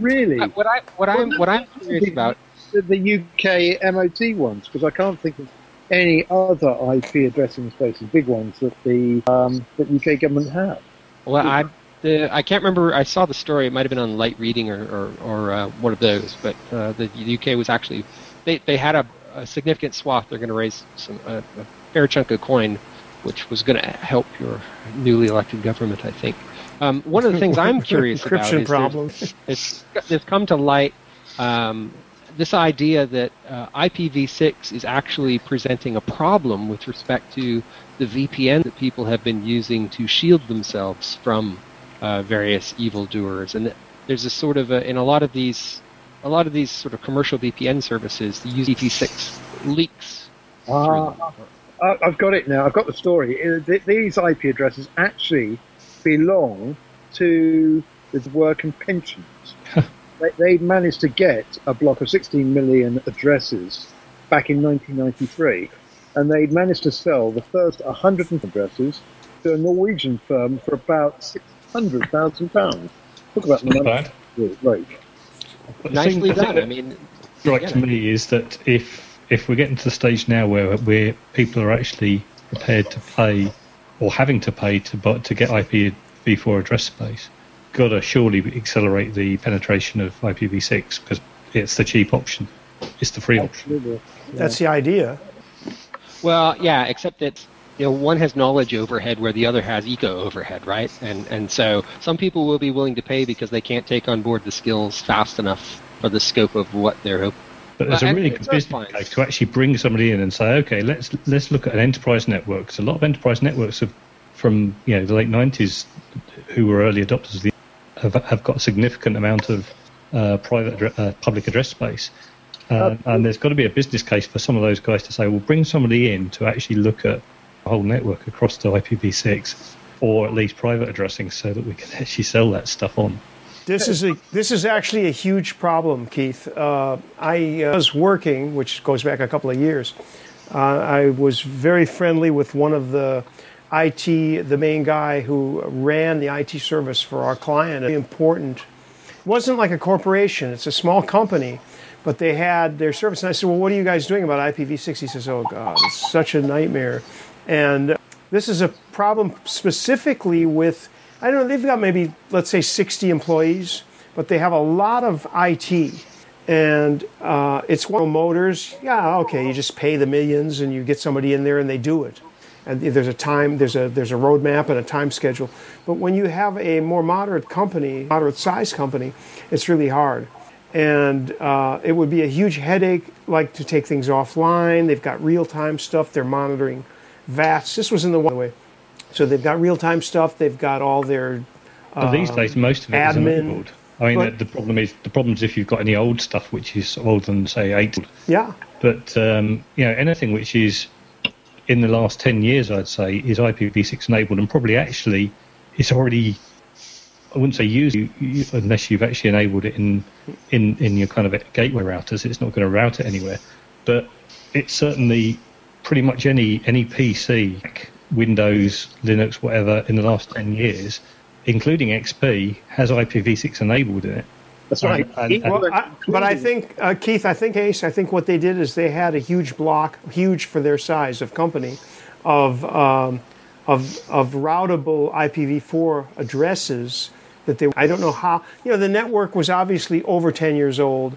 Really? Uh, What I what I'm what I'm curious about The, the UK MOT ones, because I can't think of any other IP addressing spaces, big ones that the um, that UK government have. Well, I the I can't remember. I saw the story. It might have been on Light Reading or or, or uh, one of those. But uh, the UK was actually they they had a, a significant swath. They're going to raise some a, a fair chunk of coin, which was going to help your newly elected government. I think. Um, one of the things I'm curious about is problem. there's- it's, it's come to light um, this idea that uh, IPv6 is actually presenting a problem with respect to the VPN that people have been using to shield themselves from uh, various evildoers. And that there's a sort of a, in a lot of these, a lot of these sort of commercial VPN services, the use IPv6 leaks. I- I've got it now. I've got the story. Uh, th- These IP addresses actually belong to the work and pensions. they, they managed to get a block of 16 million addresses back in 1993, and they managed to sell the first 100 addresses to a Norwegian firm for about 600,000 pounds. Talk about the Not money. Right. But the thing- Nicely thing done. that I mean, strikes yeah. me is that if if we're getting to the stage now where where people are actually prepared to pay or having to pay to bu- to get IPv4 address space, got to surely accelerate the penetration of IPv6 because it's the cheap option, it's the free option. Absolutely. That's the idea. Well, yeah, except that you know one has knowledge overhead where the other has eco overhead, right? And and so some people will be willing to pay because they can't take on board the skills fast enough for the scope of what they're hoping. But there's Well, a really good business case to actually bring somebody in and say, okay, let's let's look at an enterprise network. 'Cause a lot of enterprise networks have, from you know the late '90s, who were early adopters of the, have, have got a significant amount of uh, private uh, public address space. Uh, and there's got to be a business case for some of those guys to say, well, bring somebody in to actually look at the whole network across to IPv6, or at least private addressing, so that we can actually sell that stuff on. This is a this is actually a huge problem, Keith. Uh, I uh, was working, which goes back a couple of years. Uh, I was very friendly with one of the IT, the main guy who ran the IT service for our client. Very important. It wasn't like a corporation; it's a small company, but they had their service. And I said, "Well, what are you guys doing about IPv6?" He says, "Oh God, it's such a nightmare." And this is a problem specifically with I don't know, they've got maybe, let's say, 60 employees, but they have a lot of IT. And uh, it's one motors. Yeah, okay, you just pay the millions and you get somebody in there and they do it. And there's a time, there's a there's a roadmap and a time schedule. But when you have a more moderate company, moderate size company, it's really hard. And uh, it would be a huge headache, like to take things offline. They've got real time stuff. They're monitoring VATs. This was in the one way. So they've got real time stuff. They've got all their But these days, most of it is admin, enabled. I mean, but- the, the problem is the problem is if you've got any old stuff which is older than say eight. yeah. But um, you know, anything which is in the last ten years, I'd say, is IPv6 enabled, and probably actually it's already. I wouldn't say you, unless you've actually enabled it in, in in your kind of gateway routers. It's not going to route it anywhere, but it's certainly pretty much any any PC, Windows, Linux, whatever, in the last ten years, including XP, has IPv6 enabled in it. That's right. And- and- Well, I, but I think uh, Keith, I think Ace, I think what they did is they had a huge block, huge for their size of company, of um, of of routable IPv4 addresses that they. I don't know how. You know, the network was obviously over ten years old.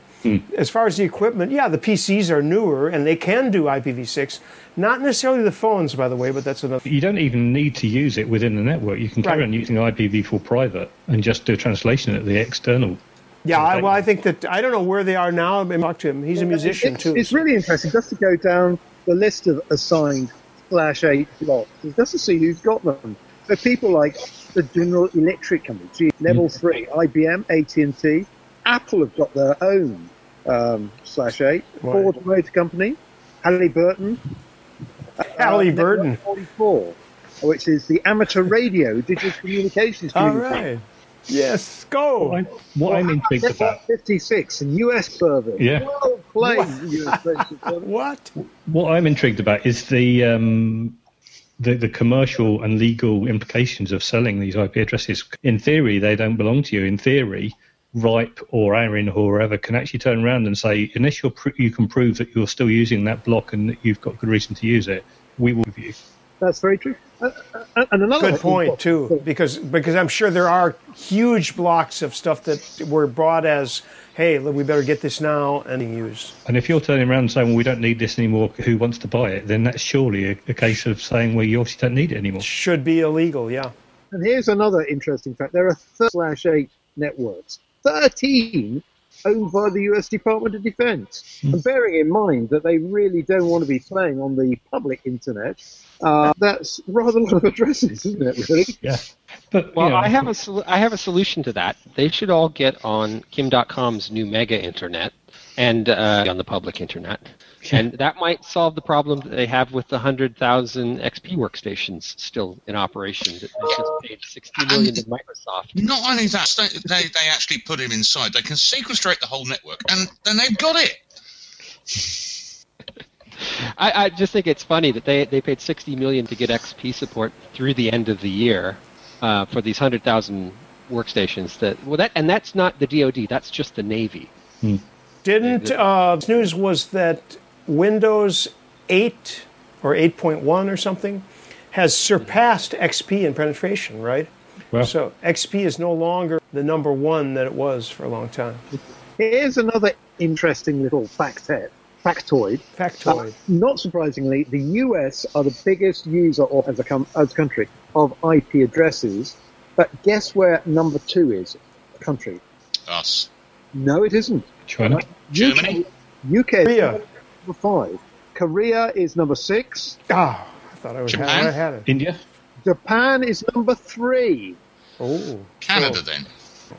As far as the equipment, yeah, the PCs are newer and they can do IPv6. Not necessarily the phones, by the way, but that's another. You don't even need to use it within the network. You can carry Right. on using IPv4 private and just do a translation at the external. Yeah, I, well, I think that I don't know where they are now. Maybe talk to him. He's a musician it's, too. It's really interesting just to go down the list of assigned slash eight blocks, just to see who's got them. So people like the General Electric Company, G, Level Three, IBM, AT and T, Apple have got their own um, slash eight. Right. Ford Motor Company, Halliburton, Halliburton. Network 44, which is the amateur radio digital communications. All community. Yes, go. What, I, what I'm intrigued about, 56 and US service. Yeah. Well played, US service. What? what I'm intrigued about is the um, the, the commercial and legal implications of selling these IP addresses. In theory, they don't belong to you. In theory, RIPE or ARIN or whoever can actually turn around and say, unless you're pr- you can prove that you're still using that block and that you've got good reason to use it, we will give you. That's very true. Uh, uh, and another Good point too, because because I'm sure there are huge blocks of stuff that were brought as, hey, we better get this now and being used. And if you're turning around and saying, well, we don't need this anymore, who wants to buy it? Then that's surely a, a case of saying, well, you obviously don't need it anymore. Should be illegal, yeah. And here's another interesting fact: there are slash eight networks, thirteen owned by the U.S. Department of Defense. And bearing in mind that they really don't want to be playing on the public internet, uh, that's rather a lot of addresses, isn't it? Really? Yeah. But Well, know, I have a sol- I have a solution to that. They should all get on Kim Dotcom's new mega internet and uh, on the public internet, and that might solve the problem that they have with the hundred thousand XP workstations still in operation that they just paid sixty million to Microsoft. Not only that, they, they, they actually put him inside. They can sequestrate the whole network, and then they've got it. I, I just think it's funny that they they paid sixty million to get XP support through the end of the year uh, for these hundred thousand workstations. That well, that and that's not the DoD. That's just the Navy. Didn't uh, news was that Windows 8 or 8.1 or something has surpassed XP in penetration, right? Well. So XP is no longer the number one that it was for a long time. Here's another interesting little factet, factoid. Factoid. Uh, not surprisingly, the US are the biggest user of, as, a com- as a country of IP addresses. But guess where number two is? Country. Us. No, it isn't. China. Germany? UK is Korea. Number five. Korea is number six. Ah, I thought I was Japan? I had it. India. Japan is number three. Oh, Canada, then.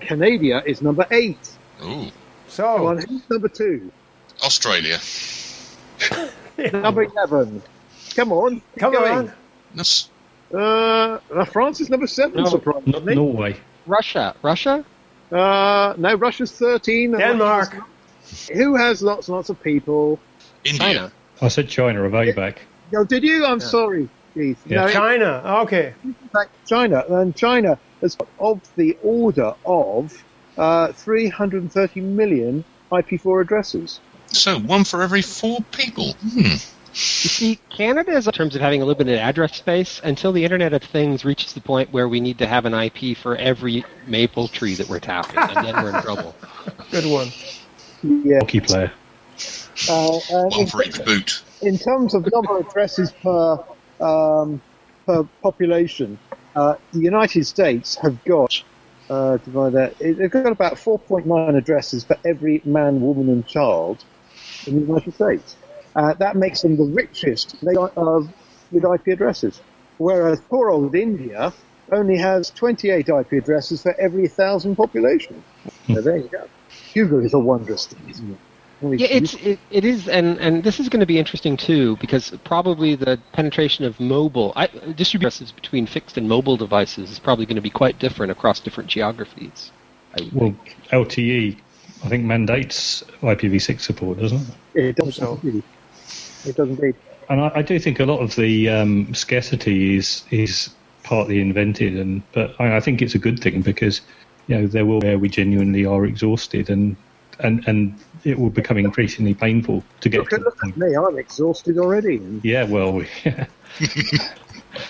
Canada is number eight. Ooh. so on, who's number two? Australia. Number 11. Come on. come going. on. That's, Uh, uh, France is number seven, No, not surprisingly. Norway. Russia, Russia. Uh, no, Russia's 13. Denmark. Russia's- Who has lots and lots of people? India. China. I said China a way back. Oh, did you? I'm sorry, Keith. Yeah. No, China. Okay. China. And China has got of the order of uh, 330 million IP4 addresses. So one for every four people. Hmm. You see, Canada is in terms of having a limited address space until the Internet of Things reaches the point where we need to have an IP for every maple tree that we're tapping, and then we're in trouble. Good one. Yeah. Hockey player. Uh, and One in, for each boot. in terms of number of addresses per um, per population, uh, the United States have got uh, divide that. They've got about 4.9 addresses for every man, woman, and child in the United States. Uh, that makes them the richest uh, with IP addresses. Whereas poor old India only has 28 IP addresses for every thousand population. So there you go. Google is a wondrous thing, isn't it? Only Yeah, it's it, it is, and and this is going to be interesting too because probably the penetration of mobile I, distributions between fixed and mobile devices is probably going to be quite different across different geographies. I Well, think. LTE, I think mandates IPv6 support, doesn't it? It does So- indeed. It does indeed. And I, I do think a lot of the um, scarcity is is partly invented, and but I, I think it's a good thing because you know there will where we genuinely are exhausted, and and and it will become increasingly painful to get Look, to at- look point. at me, I'm exhausted already. Yeah, well, yeah.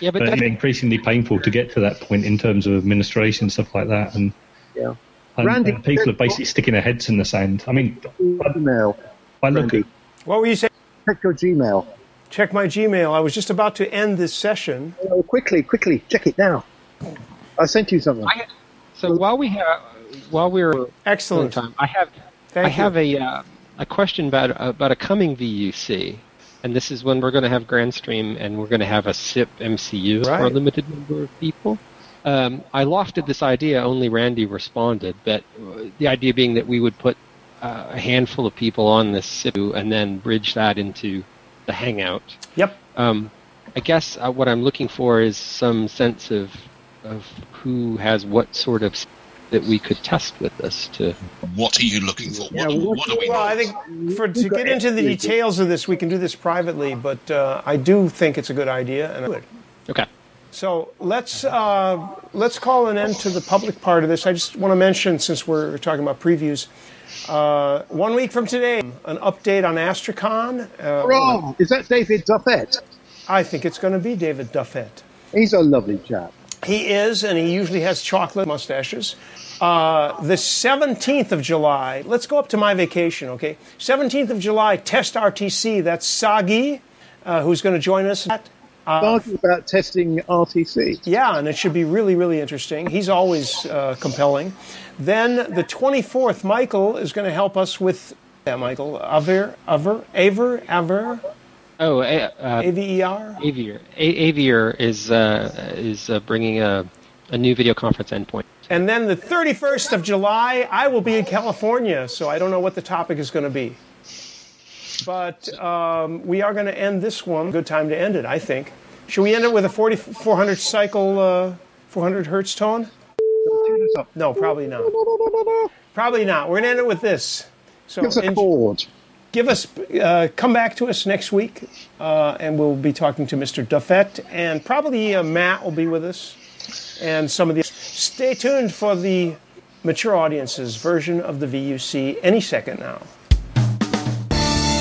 yeah, but but increasingly painful to get to that point in terms of administration stuff like that, and yeah. and, Randy, and people are basically sticking their heads in the sand. I mean, Email. I look Randy, at What were you saying? check your Gmail. Check my Gmail. I was just about to end this session. Oh, quickly, quickly, check it now. I sent you something. I, so while we have while we were Excellent. time, I have Thank I you. have a uh, a question about about a coming VUC, and this is when we're going to have Grandstream and we're going to have a SIP MCU for a limited number of people. Um, I lofted this idea. Only Randy responded, but the idea being that we would put uh, a handful of people on this SIP and then bridge that into the Hangout. Yep. Um, I guess uh, what I'm looking for is some sense of of who has what sort of that we could test with this to What are you looking for? Yeah, What, what- what are we Well, I think for to get into the details of this, we can do this privately. But uh, I do think it's a good idea, and I would. okay. So let's uh, let's call an end to the public part of this. I just want to mention, since we're talking about previews, uh, one week from today, an update on Astricon. Uh, Hurrah! Is that David Duffett? I think it's going to be David Duffett. He's a lovely chap. He is, and he usually has chocolate mustaches. Uh, the 17th of July, let's go up to my vacation, okay? 17th of July, Test RTC. That's Tsahi, uh, who's going to join us. At, uh, Talking about testing RTC. yeah, and it should be really, really interesting. He's always uh, compelling. Then the 24th, Michael is going to help us with. Yeah, Michael. Aver, Aver, Aver, Aver, Oh, uh, A-V-E-R. Avier. A- Avier is uh, is uh, bringing a, a new video conference endpoint. And then the 31st of July, I will be in California, so I don't know what the topic is going to be. But um, we are going to end this one. Good time to end it, I think. Should we end it with a 40, 400 cycle, uh, 400 hertz tone? Tune us up. No, probably not. Probably not. We're going to end it with this. So Give us a en- chord. Give us, uh, come back to us next week, uh, and we'll be talking to Mr. Duffett, and probably uh, Matt will be with us, and some of the. Stay tuned for the mature audiences version of the VUC any second now.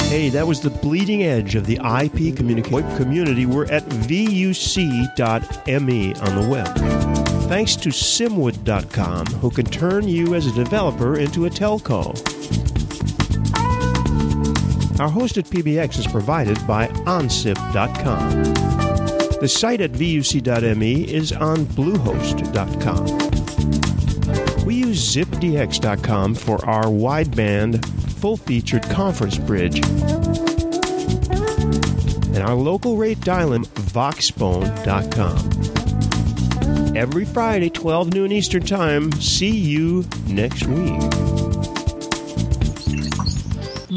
Hey, that was the bleeding edge of the IP community. We're at vuc.me on the web. Thanks to Simwood.com, who can turn you as a developer into a telco. Our hosted PBX is provided by onsip.com. The site at vuc.me is on bluehost.com. We use zipdx.com for our wideband, full featured conference bridge. And our local rate dial-in, voxbone.com. Every Friday, 12 noon Eastern Time. See you next week.